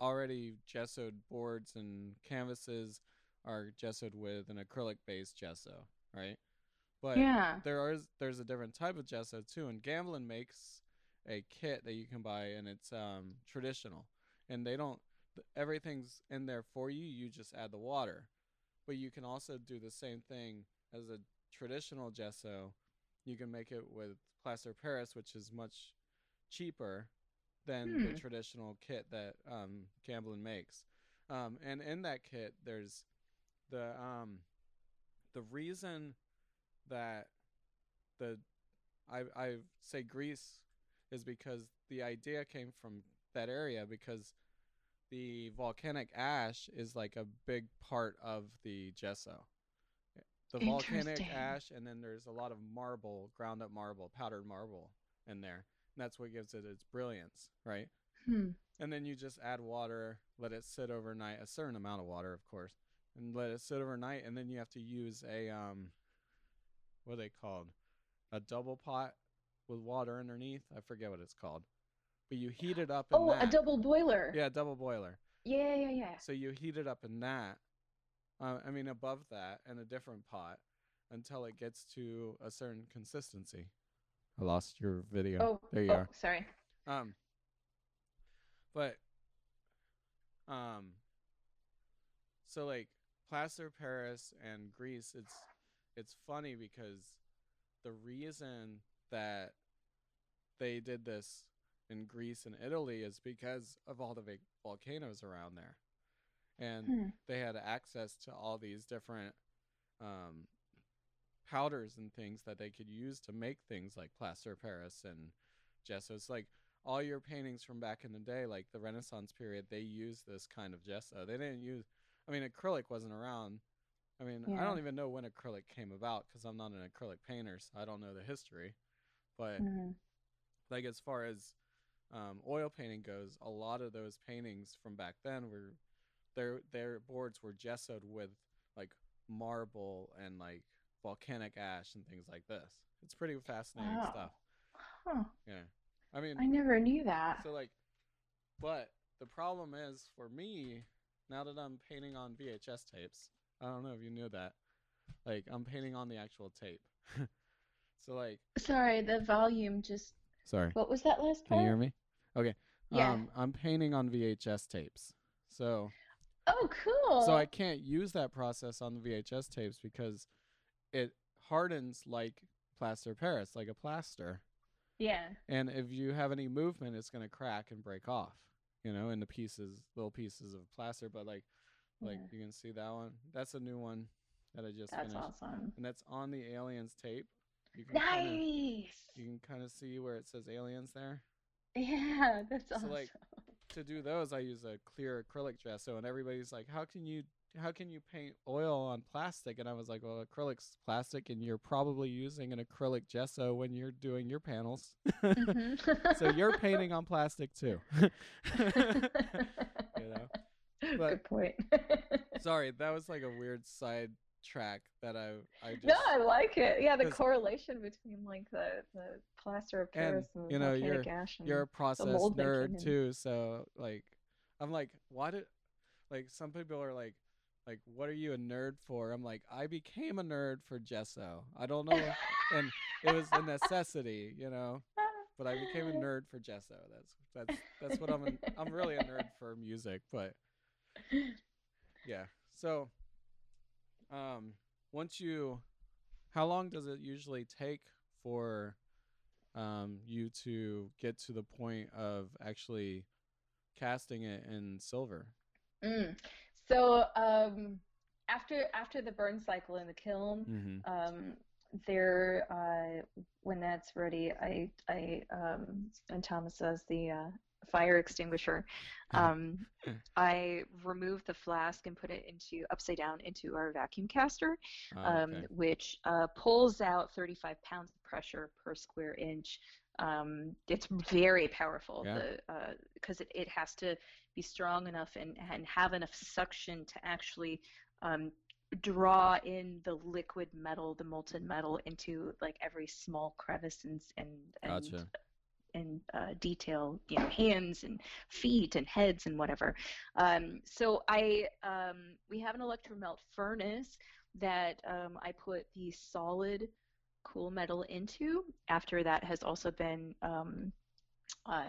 already gessoed boards and canvases are gessoed with an acrylic based gesso, right? But yeah. there is there's a different type of gesso too, and Gamblin makes a kit that you can buy, and it's um, traditional, and they don't everything's in there for you. You just add the water, but you can also do the same thing as a traditional gesso. You can make it with plaster Paris, which is much cheaper than the Hmm. traditional kit that um, Gamblin makes. Um, and in that kit, there's the um, the reason that the I I say Greece is because the idea came from that area because the volcanic ash is like a big part of the gesso. The volcanic ash and then there's a lot of marble, ground up marble, powdered marble in there. And that's what gives it its brilliance, right? Hmm. And then you just add water, let it sit overnight, a certain amount of water, of course, and let it sit overnight. And then you have to use a um, what are they called? A double pot with water underneath. I forget what it's called, but you heat it up in Oh, a double boiler. Yeah, double boiler. Yeah, yeah, yeah. So you heat it up in that. Uh, I mean, above that, in a different pot, until it gets to a certain consistency. I lost your video. Oh, there you oh, are. sorry. Um, but, um, so like plaster Paris and Greece, it's it's funny because the reason that they did this in Greece and Italy is because of all the big volcanoes around there, and Hmm. they had access to all these different um, powders and things that they could use to make things like plaster Paris and gesso. It's like all your paintings from back in the day, like the Renaissance period, they used this kind of gesso. They didn't use, I mean, acrylic wasn't around. I mean, I don't even know when acrylic came about because I'm not an acrylic painter, so I don't know the history. But Mhm. like as far as um, oil painting goes, a lot of those paintings from back then were their their boards were gessoed with like marble and like volcanic ash and things like this. It's pretty fascinating Wow. stuff. Huh. Yeah, I mean, I never knew that. so like, but the problem is for me now that I'm painting on VHS tapes. I don't know if you knew that. Like I'm painting on the actual tape. so like, Sorry, the volume just. sorry. What was that last part? Can you hear me? Okay. Yeah. Um, I'm painting on VHS tapes. So Oh, cool. so I can't use that process on the VHS tapes because it hardens like plaster Paris, like a plaster. Yeah. And if you have any movement, it's gonna crack and break off, you know, into pieces, little pieces of plaster. But like, like Yeah. you can see that one. That's a new one that I just That's finished, awesome. and that's on the aliens tape. You can kinda, Nice. you can kind of see where it says aliens there. Yeah, that's So, awesome. like, to do those, I use a clear acrylic gesso, and everybody's like, "How can you how can you paint oil on plastic?" And I was like, "Well, acrylic's plastic, and you're probably using an acrylic gesso when you're doing your panels, Mhm. so you're painting on plastic too." you know. But- Good point. Sorry, that was like a weird side track that I I just no, I like it. Yeah, the correlation between like the, the plaster of Paris and, you know, volcanic ash. And, you're a process nerd and- too so like i'm like why did like some people are like like what are you a nerd for i'm like i became a nerd for gesso i don't know and it was a necessity you know but i became a nerd for gesso that's that's that's what i'm an, i'm really a nerd for music but yeah so um once you how long does it usually take for um, you to get to the point of actually casting it in silver. Mm. So um, after after the burn cycle in the kiln, Mm-hmm. um, there uh, when that's ready, I I um, and Thomas says the uh, fire extinguisher. Um, I remove the flask and put it into upside down into our vacuum caster, um, which uh, pulls out 35 pounds of pressure per square inch. Um, it's very powerful Yeah. because it, it has to be strong enough and, and have enough suction to actually um, draw in the liquid metal, the molten metal, into like every small crevice and and and, Gotcha. And uh, detail, you know, hands and feet and heads and whatever. Um, so I um, we have an electromelt furnace that um, I put the solid cool metal into. After that has also been um, uh,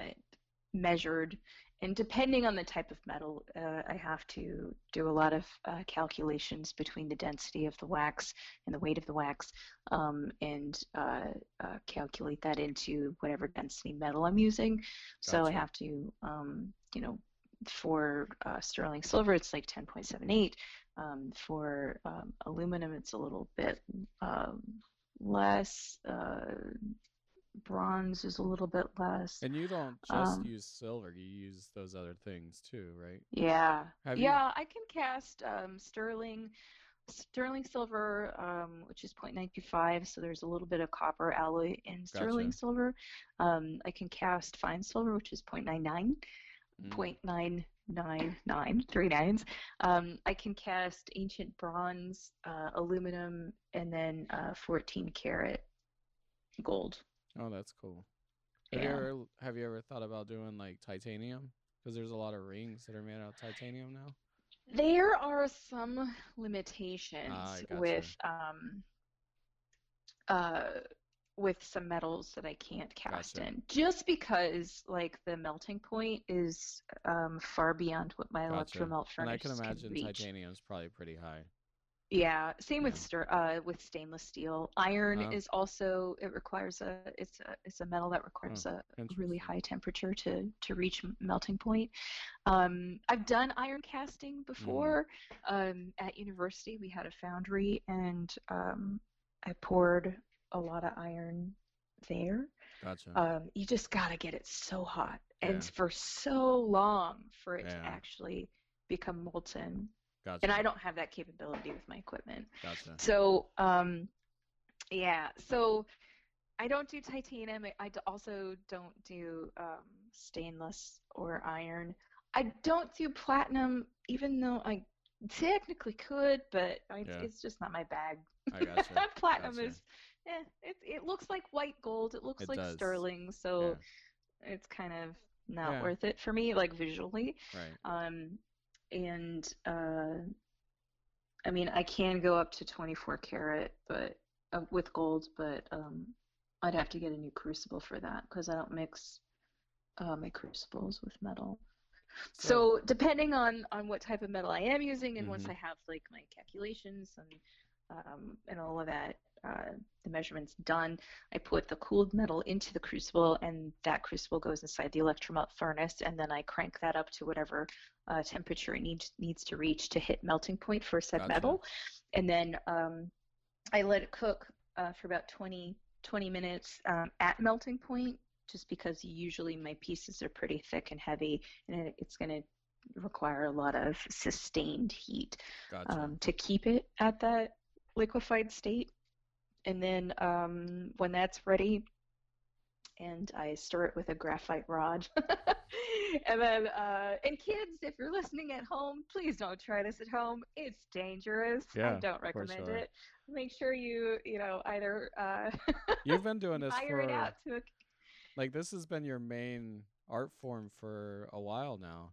measured, and depending on the type of metal, uh, I have to do a lot of uh, calculations between the density of the wax and the weight of the wax, um, and uh, uh, calculate that into whatever density metal I'm using. So I have to, um, you know, for uh, sterling silver, it's like 10.78. Um, for um, aluminum, it's a little bit um, less. Bronze is a little bit less. And you don't just Um, use silver; you use those other things too, right? Yeah. Have you- yeah, I can cast um, sterling sterling silver, um, which is 0.95. so there's a little bit of copper alloy in sterling Gotcha. silver. Um, I can cast fine silver, which is 0.99, Mm. 0.999, three nines. Um, I can cast ancient bronze, uh, aluminum, and then uh, 14 karat gold. Oh, that's cool. Have Yeah. you ever have you ever thought about doing like titanium? Because there's a lot of rings that are made out of titanium now. There are some limitations Ah, gotcha. with um, uh, with some metals that I can't cast Gotcha. in, just because like the melting point is um, far beyond what my Gotcha. electromelt And I can imagine reach. titanium's probably pretty high. Yeah, same with Yeah. stir uh, with stainless steel. Iron Oh. is also it requires a it's a it's a metal that requires a really high temperature to to reach melting point. Um, I've done iron casting before. Um, at university, we had a foundry, and um, I poured a lot of iron there. Gotcha. Um, you just gotta get it so hot and for so long for it to actually become molten. Gotcha. And I don't have that capability with my equipment. Gotcha. So, um, yeah. So, I don't do titanium. I also don't do um, stainless or iron. I don't do platinum, even though I technically could, but I, Yeah. it's just not my bag. I gotcha. platinum Gotcha. is, eh, it it looks like white gold. It looks It like does. sterling, so it's kind of not Yeah. worth it for me, like visually. Right. Um, and uh, I mean, I can go up to 24 karat, but uh, with gold, but um, I'd have to get a new crucible for that because I don't mix uh, my crucibles with metal. So, depending on on what type of metal I am using, and once Mhm. I have like my calculations and um, and all of that, uh, the measurements done, I put the cooled metal into the crucible, and that crucible goes inside the electromelt furnace, and then I crank that up to whatever uh, temperature it needs needs to reach to hit melting point for said Gotcha. metal, and then um, I let it cook uh, for about 20 20 minutes um, at melting point just because usually my pieces are pretty thick and heavy, and it, it's going to require a lot of sustained heat Gotcha. um, to keep it at that liquefied state. And then um, when that's ready, and I stir it with a graphite rod. and then, uh, and kids, if you're listening at home, please don't try this at home. It's dangerous. Yeah, I don't recommend it. Make sure you, you know, either uh, You've been doing this fire it for out to a like this has been your main art form for a while now.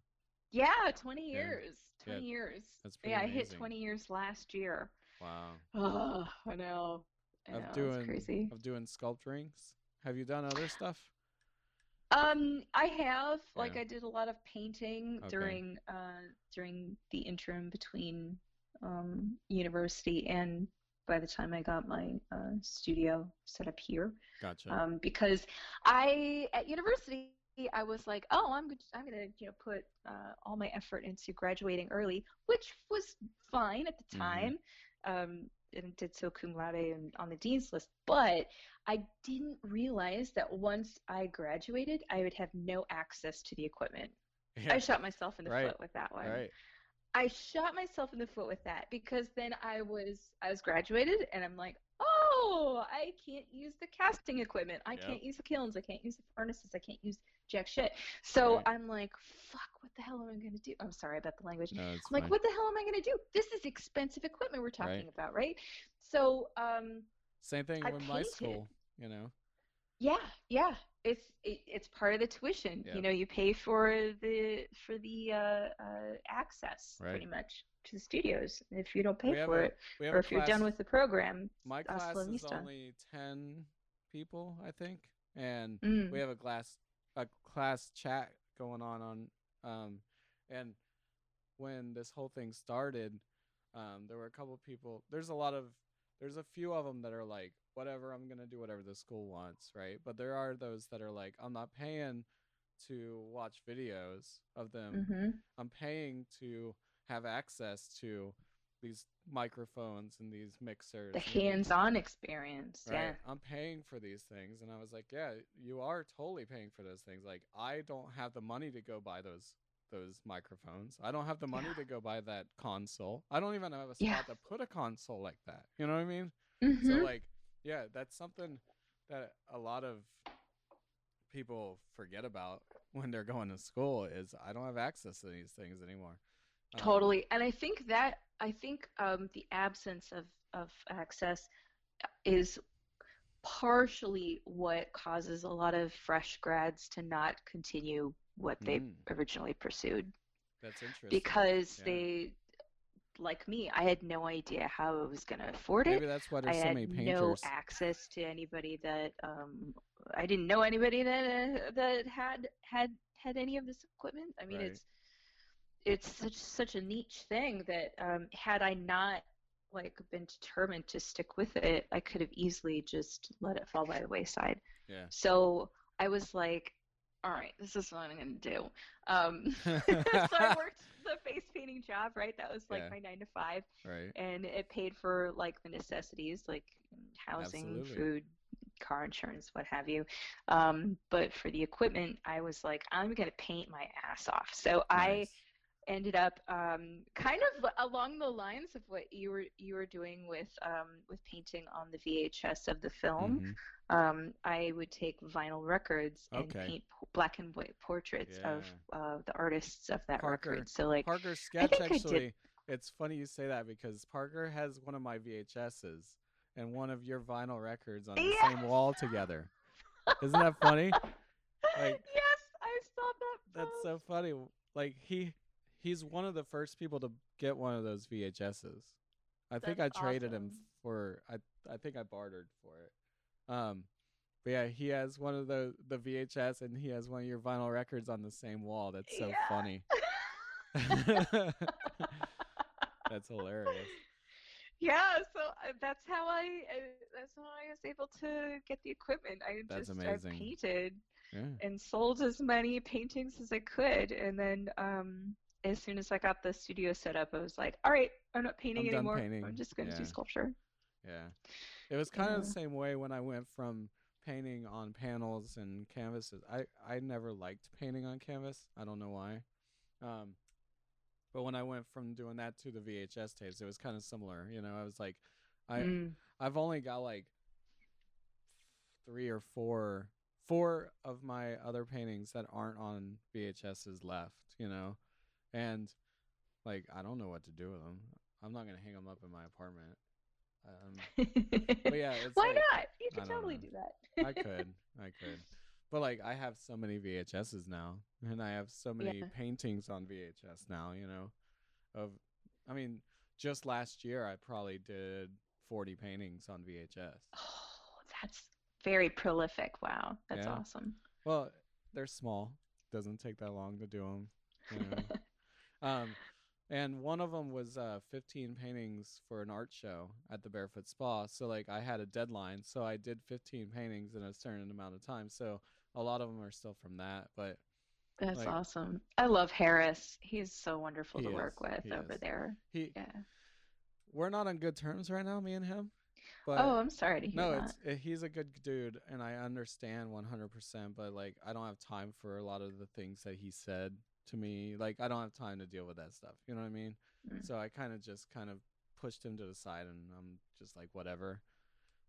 yeah, 20 years. Yeah, 20 years. that's pretty Yeah, I hit 20 years last year. Wow. Oh, I know. I know. Of it's doing crazy. of doing sculpturings. Have you done other stuff? Um, I have like I did a lot of painting Okay. during uh during the interim between um university and by the time I got my uh, studio set up here. Gotcha. Um, because I at university I was like, oh, I'm go- I'm gonna you know put uh, all my effort into graduating early, which was fine at the Mhm. time. Um, and did so cum laude and on the dean's list, but I didn't realize that once I graduated, I would have no access to the equipment. yeah. I shot myself in the Right. foot with that one. right. I shot myself in the foot with that because then I was I was graduated and I'm like, oh, I can't use the casting equipment. I Yep. can't use the kilns. I can't use the furnaces. I can't use jack shit. So Right. I'm like, fuck, what the hell am I gonna do? I'm sorry about the language. No, I'm like, what the hell am I gonna do? This is expensive equipment we're talking Right. about, right? So um Same thing I with my school, you know. yeah, yeah. It's it, it's part of the tuition. Yep. You know, you pay for the for the uh, uh, access Right. pretty much to the studios. If you don't pay for a- it, or if you're done with the program, my class is only ten people, I think, and mm, we have a class a class chat going on on um and when this whole thing started um there were a couple people there's a lot of there's a few of them that are like whatever i'm gonna do whatever the school wants right? But there are those that are like i'm not paying to watch videos of them. Hmm i'm paying to have access to these microphones and these mixers the hands-on experience. Right. Yeah. I'm paying for these things. And I was like, yeah, you are totally paying for those things. Like I don't have the money to go buy those those microphones. I don't have the money Yeah. to go buy that console. I don't even have a spot Yeah. to put a console like that. You know what I mean? Mhm. So like, yeah, that's something that a lot of people forget about when they're going to school is I don't have access to these things anymore. Um, Totally. And I think that I think um, the absence of, of access is partially what causes a lot of fresh grads to not continue what they Mm. originally pursued That's interesting. because Yeah. they like me i had no idea how i was going to afford it maybe that's why i there's so had many no access to anybody that um i didn't know anybody that uh, that had had had any of this equipment i mean Right. it's it's such such a niche thing that um had i not like been determined to stick with it i could have easily just let it fall by the wayside yeah. so i was like all right this is what i'm going to do um so i worked the face painting job right that was like Yeah. my nine to five right. and it paid for like the necessities like housing Absolutely. food car insurance what have you um, but for the equipment i was like i'm going to paint my ass off so i Nice. Ended up um, kind of along the lines of what you were you were doing with um, with painting on the VHS of the film. Mhm. Um, I would take vinyl records and Okay. paint black and white portraits of uh, the artists of that Parker- record. So like, Parker's sketch did- actually. It's funny you say that because Parker has one of my VHSs and one of your vinyl records on the Yes! same wall together. Isn't that funny? Like- yes, I saw that. That's so funny. Like he he's one of the first people to get one of those VHSs. I think I That's traded him for I I think I bartered for it. Um but yeah, he has one of the the VHS and he has one of your vinyl records on the same wall. That's so Yeah. funny. That's hilarious. Yeah, so uh, that's how I uh, that's how I was able to get the equipment. I That's just amazing. I painted Yeah. and sold as many paintings as I could, and then um, as soon as I got the studio set up, I was like, "All right, I'm not painting I'm anymore. painting." I'm just going to Yeah. do sculpture." Yeah. It was kind of the same way when I went from painting on panels and canvases. I I never liked painting on canvas. I don't know why. Um, but when I went from doing that to the VHS tapes, it was kind of similar. You know, I was like, I Mm. I've only got like three or four four of my other paintings that aren't on VHSs left, you know. And like I don't know what to do with them. I'm not going to hang them up in my apartment. Um, but yeah, it's Why like, not? You could totally know. do that. I could. I could. But like I have so many VHSs now and I have so many Yeah. paintings on VHS now, you know. Of I mean, just last year I probably did 40 paintings on VHS. Oh, that's very prolific. Wow, that's Yeah. awesome. Well, they're small. Doesn't take that long to do them. You know? um, and one of them was uh, 15 paintings for an art show at the Barefoot Spa. So like I had a deadline, so I did 15 paintings in a certain amount of time. So a lot of them are still from that, but That's Like- awesome. I love Harris. He's so wonderful He to work with over is. there. he Yeah. we're not on good terms right now, me and him. But oh, I'm sorry to hear no, that. it's it, he's a good dude, and I understand 100%. But like, I don't have time for a lot of the things that he said to me. Like, I don't have time to deal with that stuff. You know what I mean? Mm. So I kind of just kind of pushed him to the side, and I'm just like, whatever.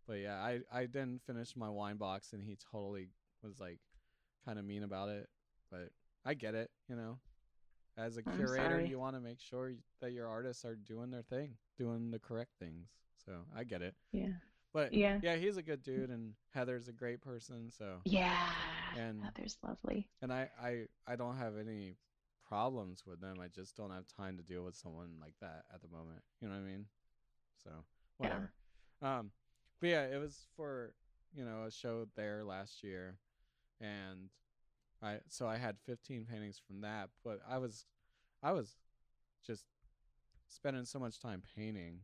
But yeah, I I didn't finish my wine box, and he totally was like, kind of mean about it. But I get it, you know. As a curator, you want to make sure that your artists are doing their thing, doing the correct things. So I get it. Yeah. But Yeah. yeah, he's a good dude, and Heather's a great person. So, Yeah. And- Heather's lovely. and I, I, I don't have any problems with them. I just don't have time to deal with someone like that at the moment. You know what I mean? So Yeah. whatever. Um, but yeah, it was for you know a show there last year, and I so I had 15 paintings from that. But I was, I was, just spending so much time painting,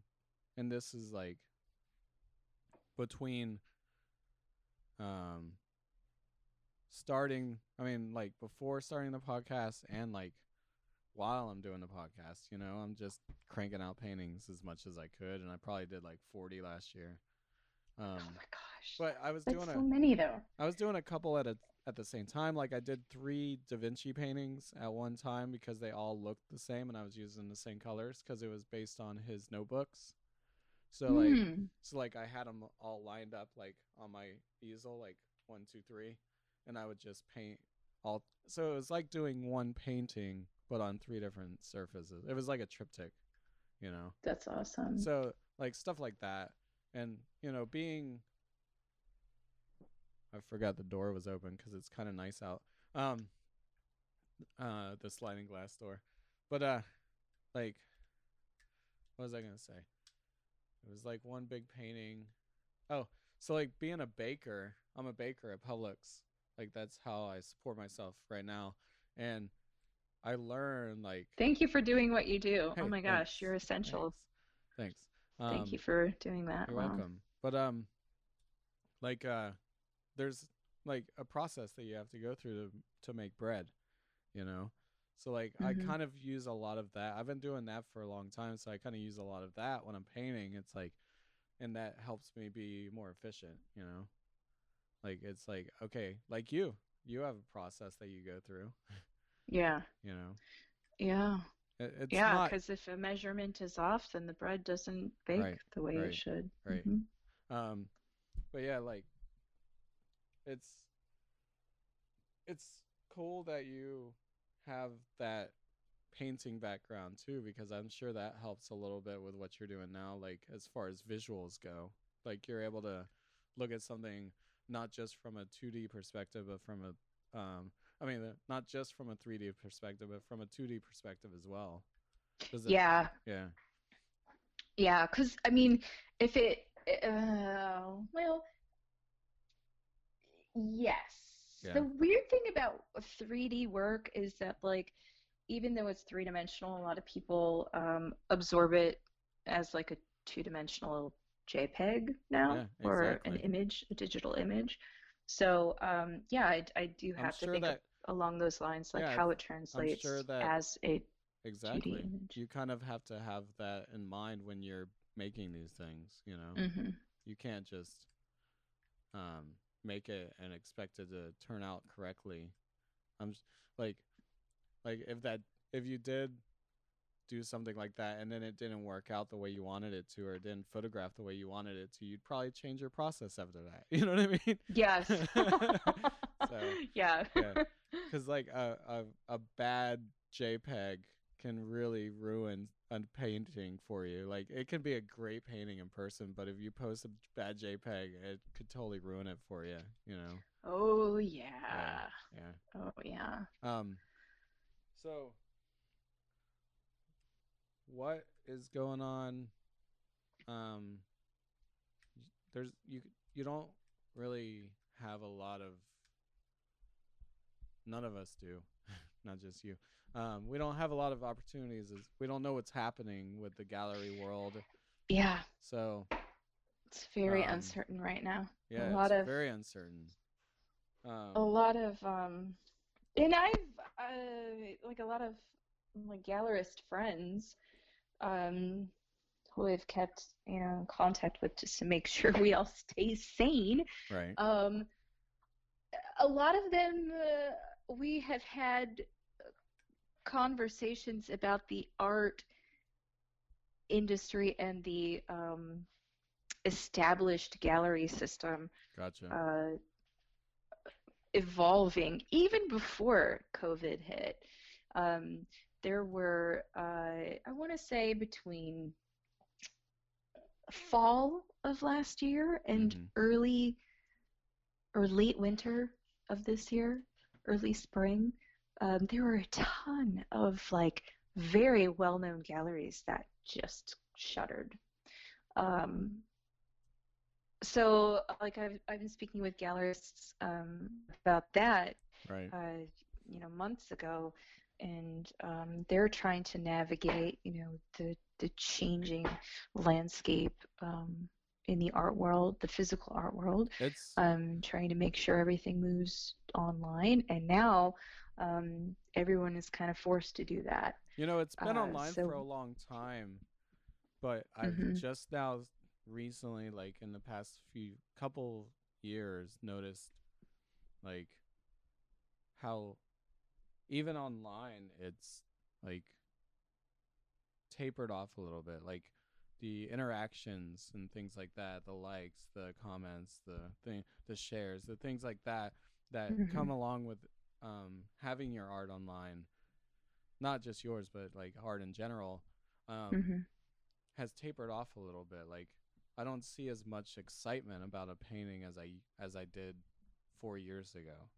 and this is like between um starting i mean like before starting the podcast and like while i'm doing the podcast you know i'm just cranking out paintings as much as i could and i probably did like 40 last year um oh my gosh. but i was That's doing so a many though. I was doing a couple at a at the same time. Like I did three Da Vinci paintings at one time because they all looked the same, and I was using the same colors because it was based on his notebooks. So like, Hmm. so like I had them all lined up like on my easel, like one, two, three, and I would just paint all. So it was like doing one painting but on three different surfaces. It was like a triptych, you know. That's awesome. So like stuff like that, and you know, being I forgot the door was open because it's kind of nice out. Um, uh, the sliding glass door, but uh, like, what was I gonna say? It was like one big painting. Oh, so like being a baker, I'm a baker at Publix. Like that's how I support myself right now, and I learn like. Thank you for doing what you do. Hey, oh my thanks, gosh, you're essential. Thanks. Thanks. Thank Um, you for doing that. You're Wow. welcome. But um, like uh, there's like a process that you have to go through to to make bread, you know. So like I Mhm. kind of use a lot of that. I've been doing that for a long time, so I kind of use a lot of that when I'm painting. It's like, and that helps me be more efficient, you know. Like it's like okay, like you, you have a process that you go through, Yeah. you know. Yeah. It, it's yeah, not because if a measurement is off, then the bread doesn't bake Right, the way right, it should. right. Mhm. Um, but yeah, like it's it's cool that you have that painting background too, because I'm sure that helps a little bit with what you're doing now. Like as far as visuals go, like you're able to look at something not just from a 2D perspective, but from a um, I mean, uh, not just from a 3D perspective, but from a 2D perspective as well. It, Yeah. yeah, Yeah, because I mean, if it, uh, well, yes. Yeah. The weird thing about 3D work is that, like, even though it's three dimensional, a lot of people um, absorb it as like a two dimensional JPEG now, Yeah, or an image, a digital image. So, um, yeah, I, I do I'm have to sure think that along those lines, like Yeah, how it translates sure that- as a exactly. image. You kind of have to have that in mind when you're making these things, you know. Mhm. You can't just um make it and expect it to turn out correctly. I'm s- like, like if that if you did do something like that and then it didn't work out the way you wanted it to or it didn't photograph the way you wanted it to, you'd probably change your process after that. You know what I mean? Yes. yeah. yeah. Because like a, a a bad JPEG can really ruin a painting for you. Like it can be a great painting in person, but if you post a bad JPEG, it could totally ruin it for you. You know? Oh yeah. Yeah. Oh yeah. Um. So, what is going on? Um. There's you. You don't really have a lot of. None of us do, not just you. Um, we don't have a lot of opportunities. As we don't know what's happening with the gallery world. Yeah. So It's very Um, uncertain right now. yeah, a lot it's of very uncertain. Um, a lot of um and I've uh like a lot of my gallerist friends um who I've kept, you know, in contact with just to make sure we all stay sane. right. Um, a lot of them, uh, we have had conversations about the art industry and the um, established gallery system Gotcha. uh, evolving even before COVID hit. Um, there were, uh, I want to say, between fall of last year and Mhm. early or late winter of this year, early spring, um, there were a ton of like very well-known galleries that just shuttered. Um, so like I've I've been speaking with gallerists um, about that right. uh, you know months ago, and um, they're trying to navigate you know the the changing landscape um, in the art world, the physical art world, It's um, trying to make sure everything moves online, and now um, everyone is kind of forced to do that. You know, it's been Uh, online for a long time, but I've Mhm. just now recently, like in the past few couple years, noticed like how even online it's like tapered off a little bit. Like the interactions and things like that, the likes, the comments, the thing, the shares, the things like that that come along with um, having your art online, not just yours, but like art in general, um, Mhm. has tapered off a little bit. Like I don't see as much excitement about a painting as I as I did four years ago.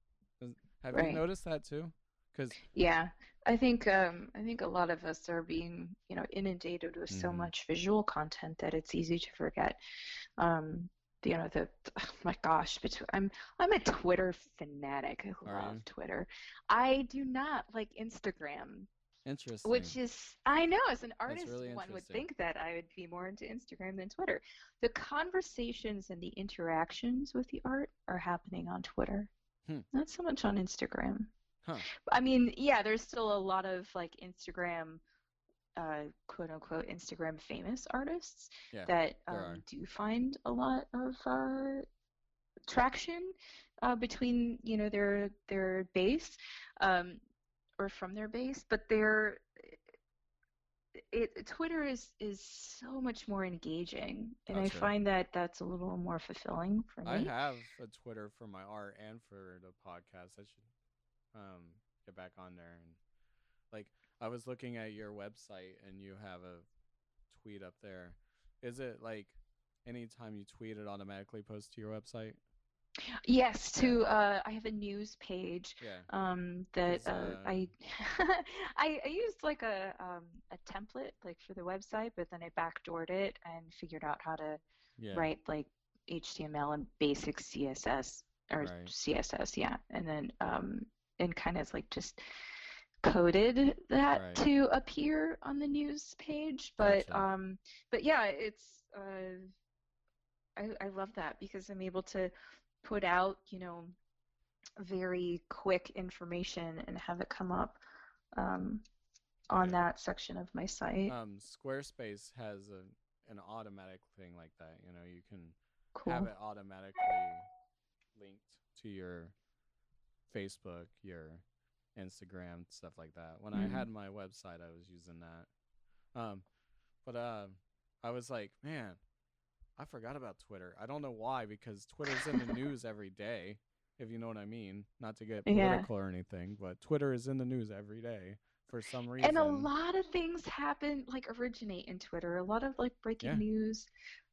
Have you noticed that too? Because Yeah, I think um, I think a lot of us are being, you know, inundated with so Mhm. much visual content that it's easy to forget. Um, you know, the oh my gosh, between, I'm I'm a Twitter fanatic. I love you? Twitter. I do not like Instagram, interesting. which is I know as an artist really one would think that I would be more into Instagram than Twitter. The conversations and the interactions with the art are happening on Twitter, Hmm. not so much on Instagram. Huh. I mean, yeah, there's still a lot of like Instagram, uh, quote unquote, Instagram famous artists Yeah, that um, do find a lot of uh, traction uh, between you know their their base um, or from their base, but their it Twitter is is so much more engaging, and I Gotcha. find that that's a little more fulfilling for me. I have a Twitter for my art and for the podcast. I should um get back on there and like I was looking at your website and you have a tweet up there. Is it like anytime you tweet it automatically posts to your website? Yes, to uh, I have a news page Yeah. um, that uh, uh, I, I I used like a um, a template like for the website, but then I backdoored it and figured out how to Yeah. write like HTML and basic CSS or Right. CSS, yeah, and then um, and kind of like just coded that Right. to appear on the news page. But Gotcha. um, but yeah, it's uh, I I love that because I'm able to put out you know very quick information and have it come up um, on Yeah. that section of my site. Um Squarespace has a an automatic thing like that, you know, you can cool. have it automatically linked to your Facebook, your Instagram, stuff like that. When Mhm. I had my website, I was using that. Um, but uh, I was like, man, I forgot about Twitter. I don't know why because Twitter's in the news every day, if you know what I mean. Not to get Yeah. political or anything, but Twitter is in the news every day for some reason. and a lot of things happen like originate in twitter a lot of like breaking Yeah. news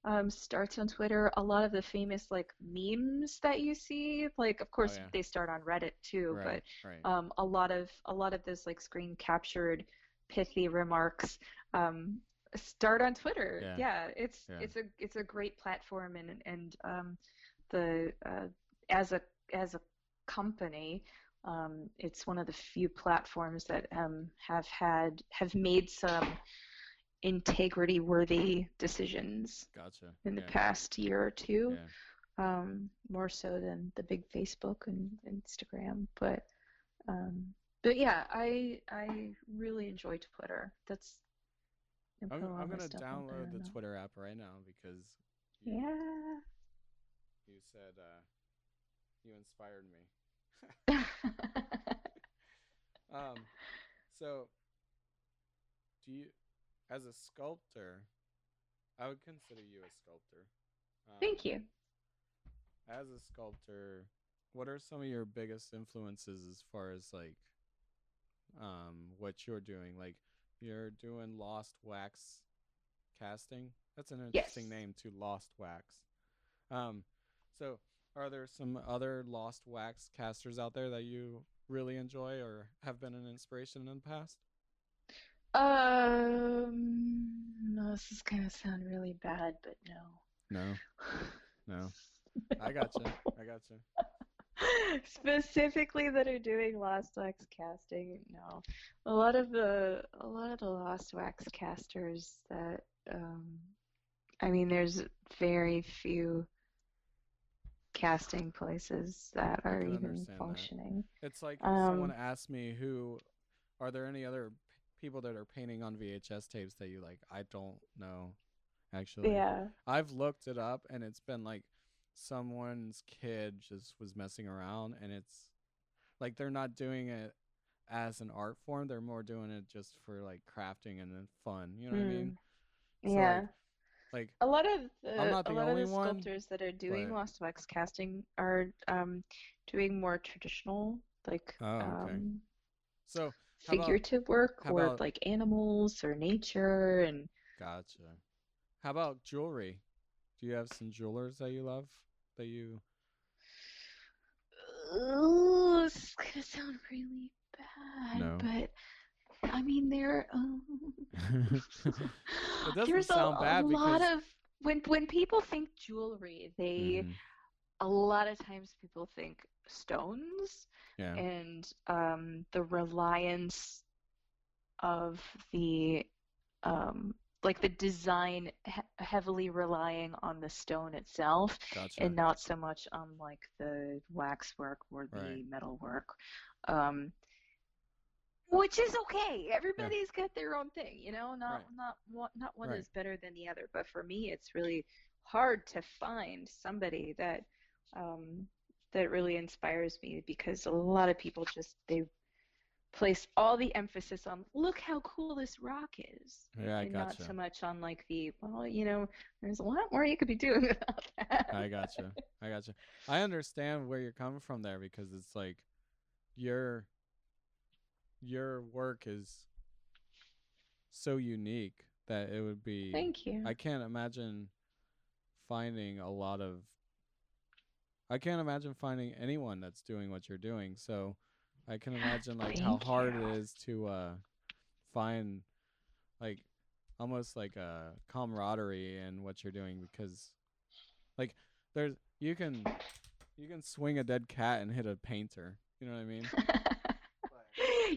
um, starts on twitter a lot of the famous like memes that you see like of course Oh, yeah. they start on reddit too right, right. but um, a lot of a lot of those like screen captured pithy remarks um, start on twitter Yeah. it's Yeah. it's a it's a great platform and and um, the uh, as a as a company um, it's one of the few platforms that um, have had have made some integrity worthy decisions gotcha. in the yeah. past year or two Yeah. um, more so than the big Facebook and Instagram but um, but yeah I I really enjoy Twitter that's I'm, put a lot I'm gonna stuff out there download the. Twitter app right now because you, yeah you said uh, you inspired me. Um, so do you, as a sculptor, I would consider you a sculptor. Um, thank you As a sculptor, what are some of your biggest influences as far as like, um, what you're doing? Like, you're doing Lost Wax casting. That's an interesting Yes. name to Lost Wax. Um, so are there some other Lost Wax casters out there that you really enjoy or have been an inspiration in the past? um no this is gonna sound really bad but no No, no. I gotcha. I gotcha. specifically that are doing Lost Wax casting. No, a lot of the a lot of the Lost Wax casters that um, I mean, there's very few casting places that are even understand that. functioning. It's like if someone Um, asked me who are there any other people that are painting on VHS tapes that you like? I don't know actually. Yeah, I've looked it up and it's been like someone's kid just was messing around and it's like they're not doing it as an art form, they're more doing it just for like crafting and then fun. You know what I mean? So, Hmm. yeah. Like, like a lot of the, a lot of the one, sculptors that are doing but- Lost Wax casting are um, doing more traditional, like Oh, okay. um, so how about- figurative work or about- like animals or nature and Gotcha. How about jewelry? Do you have some jewelers that you love that you? Ooh, this is gonna sound really bad, No. but I mean there. Um, It doesn't there's sound a, a lot because- of when when people think jewelry, they Mhm. a lot of times people think stones Yeah. and um, the reliance of the um, like the design he- heavily relying on the stone itself Gotcha. and not so much on like the waxwork or the Right. metalwork. Um, which is okay. Everybody's got their own thing, you know. Not Right. not one not one Right. is better than the other. But for me, it's really hard to find somebody that um, that really inspires me because a lot of people just they place all the emphasis on look how cool this rock is Yeah, I and not so much on like the well you know there's a lot more you could be doing about that I gotcha. I gotcha. I understand where you're coming from there because it's like your your work is so unique that it would be Thank you. I can't imagine finding a lot of I can't imagine finding anyone that's doing what you're doing. So I can imagine like how Thank hard you. it is to uh find like almost like a camaraderie in what you're doing because like there's you can you can swing a dead cat and hit a painter. You know what I mean?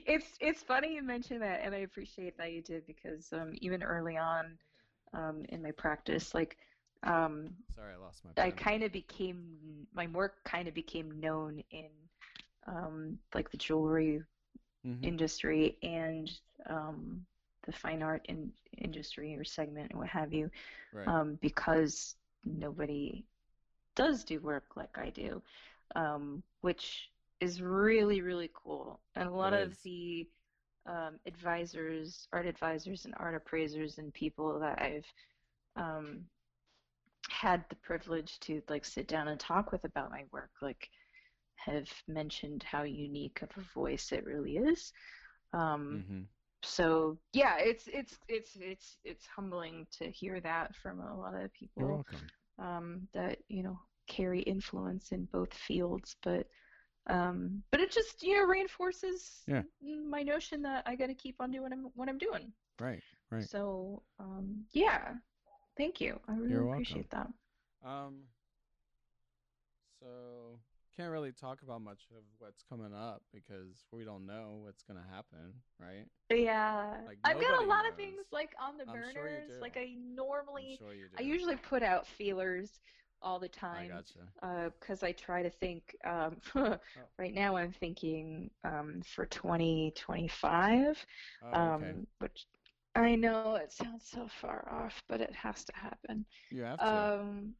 it's it's funny you mentioned that, and I appreciate that you did because um, even early on um, in my practice, like um, Sorry, I lost my I kind of became my work kind of became known in um, like the jewelry Mhm. industry and um, the fine art in, industry or segment and what have you, Right. um, because nobody does do work like I do. um, which is really, really cool. And a lot of the um, advisors, art advisors, and art appraisers, and people that I've um, had the privilege to like sit down and talk with about my work, like have mentioned how unique of a voice it really is. Um, hmm so yeah, it's it's it's it's it's humbling to hear that from a lot of people um, that you know carry influence in both fields, but um, but it just you know reinforces Yeah. my notion that I got to keep on doing what I'm, what I'm doing. Right. Right. So um, yeah, thank you. I really You're welcome. appreciate that. Um. So can't really talk about much of what's coming up because we don't know what's gonna happen, right? Yeah, Like, I've got a nobody lot of things like on the I'm sure you burners. Like. I normally, I'm sure you do. I usually put out feelers all the I time. because I try to think. Um, Oh. right now, I'm thinking um, for 2025, Oh, um, okay. which I know it sounds so far off, but it has to happen. You have to. Um,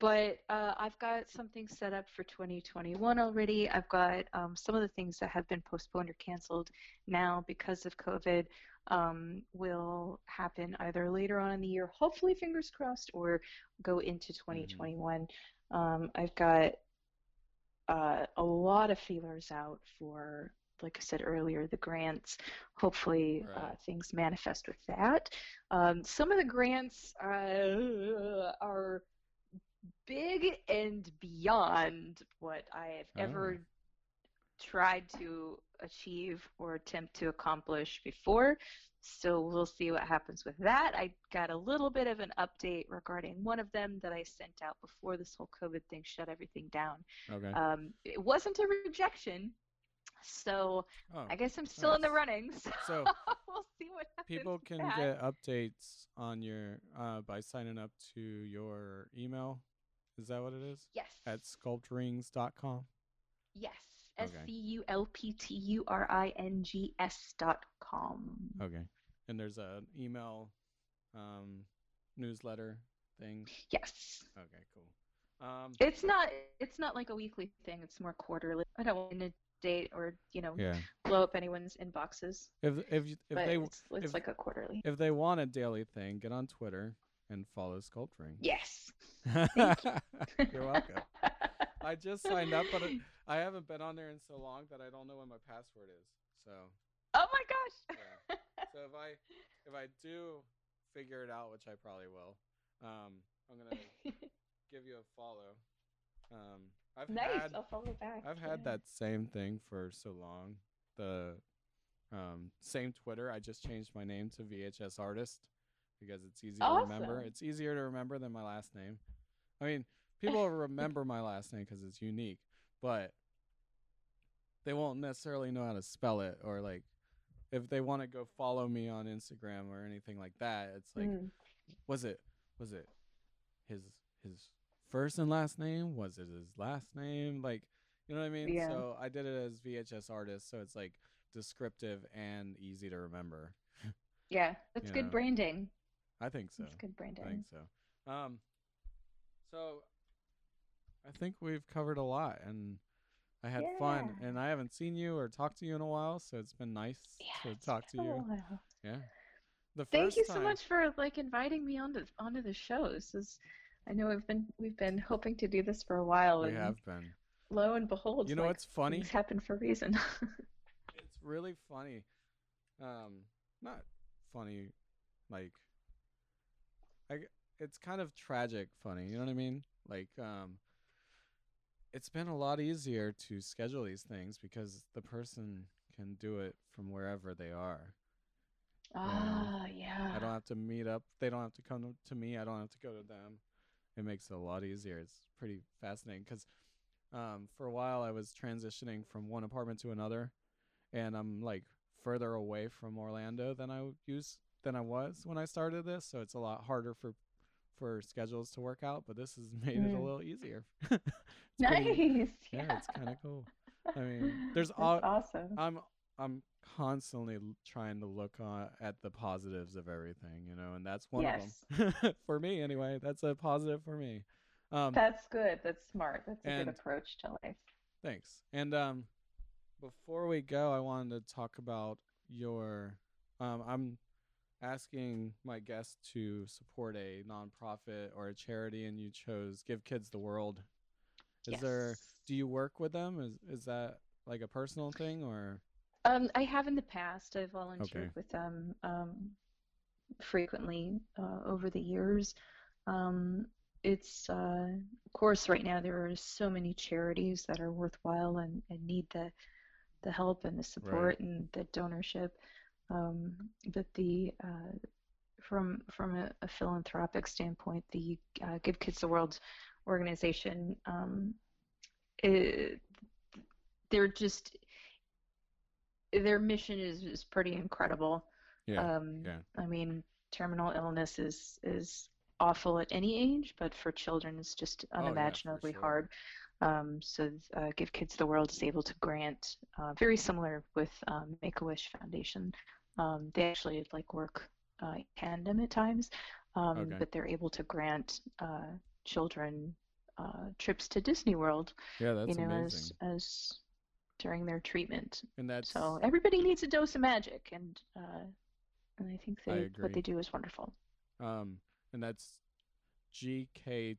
but uh, I've got something set up for 2021 already. I've got um, some of the things that have been postponed or canceled now because of COVID um, will happen either later on in the year, hopefully, fingers crossed, or go into 2021. Um, I've got uh, a lot of feelers out for, like I said earlier, the grants. Hopefully, uh, things manifest with that. Um, some of the grants uh, are big and beyond what I have ever Oh. tried to achieve or attempt to accomplish before. So we'll see what happens with that. I got a little bit of an update regarding one of them that I sent out before this whole COVID thing shut everything down. Okay. Um, it wasn't a rejection, so oh. I guess I'm still in the nice. running. So, So, we'll see what happens. People can get updates on your uh, by signing up to your email. Is that what it is? yes, At sculpturings.com. yes, S Okay. C U L P T U R I N G S dot com. Okay. And there's an email um, newsletter thing. Yes. Okay, cool. Um, It's not it's not like a weekly thing, it's more quarterly. I don't want to date or, you know, yeah. blow up anyone's inboxes. If if if but they it's, it's if- like a quarterly. if they want a daily thing, get on Twitter and follow sculpturing. Yes. You're welcome. I just signed up, but I haven't been on there in so long that I don't know what my password is. So Oh my gosh. yeah. So if I if I do figure it out, which I probably will, um, I'm gonna give you a follow. Um, I've nice. had I'll follow back. I've had yeah. that same thing for so long. The um, same Twitter. I just changed my name to VHS Artist because it's easy to remember. It's easier to remember than my last name. I mean, people remember my last name because it's unique, but they won't necessarily know how to spell it or like if they want to go follow me on Instagram or anything like that. It's like Mm. was it was it his his first and last name was it his last name like you know what i mean Yeah. so i did it as vhs artist so it's like descriptive and easy to remember Yeah, that's you good know. branding. i think so That's good branding. i think so um so i think we've covered a lot and i had fun and i haven't seen you or talked to you in a while so it's been nice Yeah, to talk to you yeah the Thank you so much for like inviting me onto onto the show. This is I know we've been we've been hoping to do this for a while we and have been lo and behold, you know like, what's funny things happen for a reason. it's really funny. Um, not funny, like, I. It's kind of tragic funny. You know what I mean? Like, um, it's been a lot easier to schedule these things because the person can do it from wherever they are. ah, yeah. I don't have to meet up. They don't have to come to- me. I don't have to go to them. It makes it a lot easier. It's pretty fascinating because um, for a while I was transitioning from one apartment to another, and I'm like further away from Orlando than I used than I was when I started this. So it's a lot harder for for schedules to work out. But this has made it a Mm. little easier. Nice. pretty- yeah. yeah, it's kind of cool. I mean, there's all- awesome. I'm I'm constantly trying to look on, at the positives of everything, you know, and that's one Yes. of them for me anyway. That's a positive for me. Um, That's good. That's smart. That's a and- good approach to life. Thanks. And um, before we go, I wanted to talk about your. Um, I'm asking my guests to support a nonprofit or a charity, and you chose Give Kids the World. Is there? Do you work with them? Is is that like a personal thing or? Um, I have in the past. I've volunteered Okay. with them um, frequently uh, over the years. Um, it's, uh, of course, right now there are so many charities that are worthwhile and, and need the the help and the support and the donorship. Um, but the uh, from from a, a philanthropic standpoint, the uh, Give Kids the World organization, um, it, they're just their mission is, is pretty incredible. Yeah. Um, yeah. I mean, terminal illness is is awful at any age, but for children, it's just Oh, yeah, unimaginably sure. hard. Um, so, uh, Give Kids the World is able to grant, uh, very similar with um, Make a Wish Foundation. Um, they actually like work uh, in tandem at times, um, Okay. but they're able to grant uh, children uh, trips to Disney World, Yeah, that's you know, amazing. as as during their treatment. and that's So everybody needs a dose of magic, and uh, and I think they, agree. what they do is wonderful. um, and that's gktw.org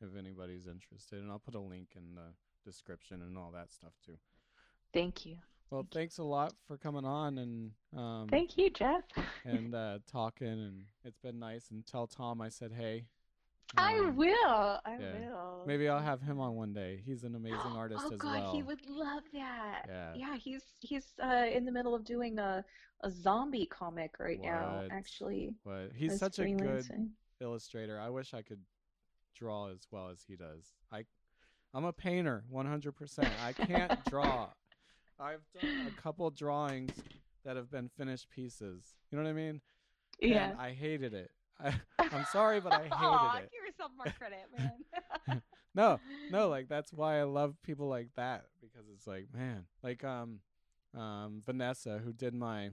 if anybody's interested, and I'll put a link in the description and all that stuff too. Thank you. Well, Thank you. thanks a lot for coming on and um Thank you, Jeff. and uh talking and it's been nice and tell Tom I said hey. I Um, will. I yeah. will. Maybe I'll have him on one day. He's an amazing artist oh as God, well. he would love that. Yeah. Yeah, he's he's uh, in the middle of doing a a zombie comic right now. Actually, But he's such a good illustrator. I wish I could draw as well as he does. I I'm a painter 100%. I can't draw. I've done a couple drawings that have been finished pieces. You know what I mean? Yeah. And I hated it. I, I'm sorry, but I hated Aw, it. Give yourself more credit, man. No, no, like that's why I love people like that because it's like, man, like um um Vanessa who did my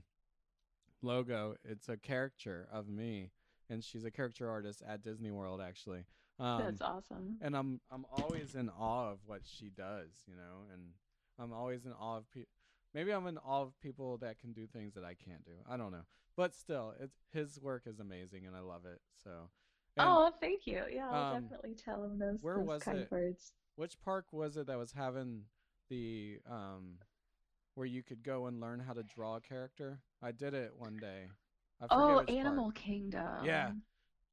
logo, it's a caricature of me and she's a character artist at Disney World actually. Um That's awesome. and I'm I'm always in awe of what she does, you know, and I'm always in awe of people. Maybe I'm in awe of people that can do things that I can't do. I don't know, but still, it's his work is amazing, and I love it. So, and oh, thank you. Yeah, I'll um, definitely tell him those, where those was kind it? words. which park was it that was having the um, where you could go and learn how to draw a character? I did it one day. Oh, which park. Animal Kingdom. Yeah.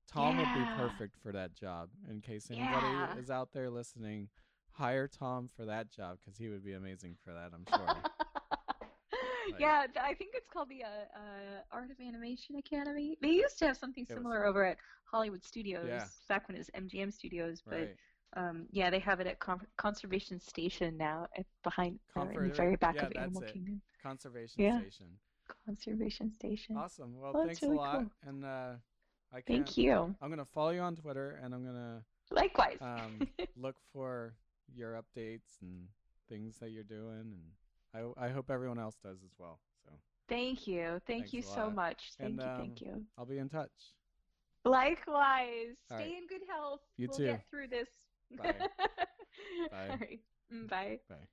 Tom would be perfect for that job. In case anybody Yeah. is out there listening, hire Tom for that job because he would be amazing for that. I'm sure. yeah, I think it's called the uh, uh, Art of Animation Academy. They used to have something was- similar over at Hollywood Studios Yeah. back when it was MGM Studios, but right. um, yeah, they have it at Con- Conservation Station now, at behind or in the very back yeah, of that's Animal it. Kingdom. Conservation Yeah. Station. Conservation Station. Awesome. Well, Well, thanks really a lot. cool. And uh, I can Thank you. I'm gonna follow you on Twitter, and I'm gonna Likewise. um, look for your updates and things that you're doing, and I I hope everyone else does as well. So thank you. Thank thanks you so much. Thank And, you. um, Thank you. I'll be in touch. Likewise. All Stay right. in good health. You we'll too. get through this. Bye. Bye. Right. Mm, Bye. Bye.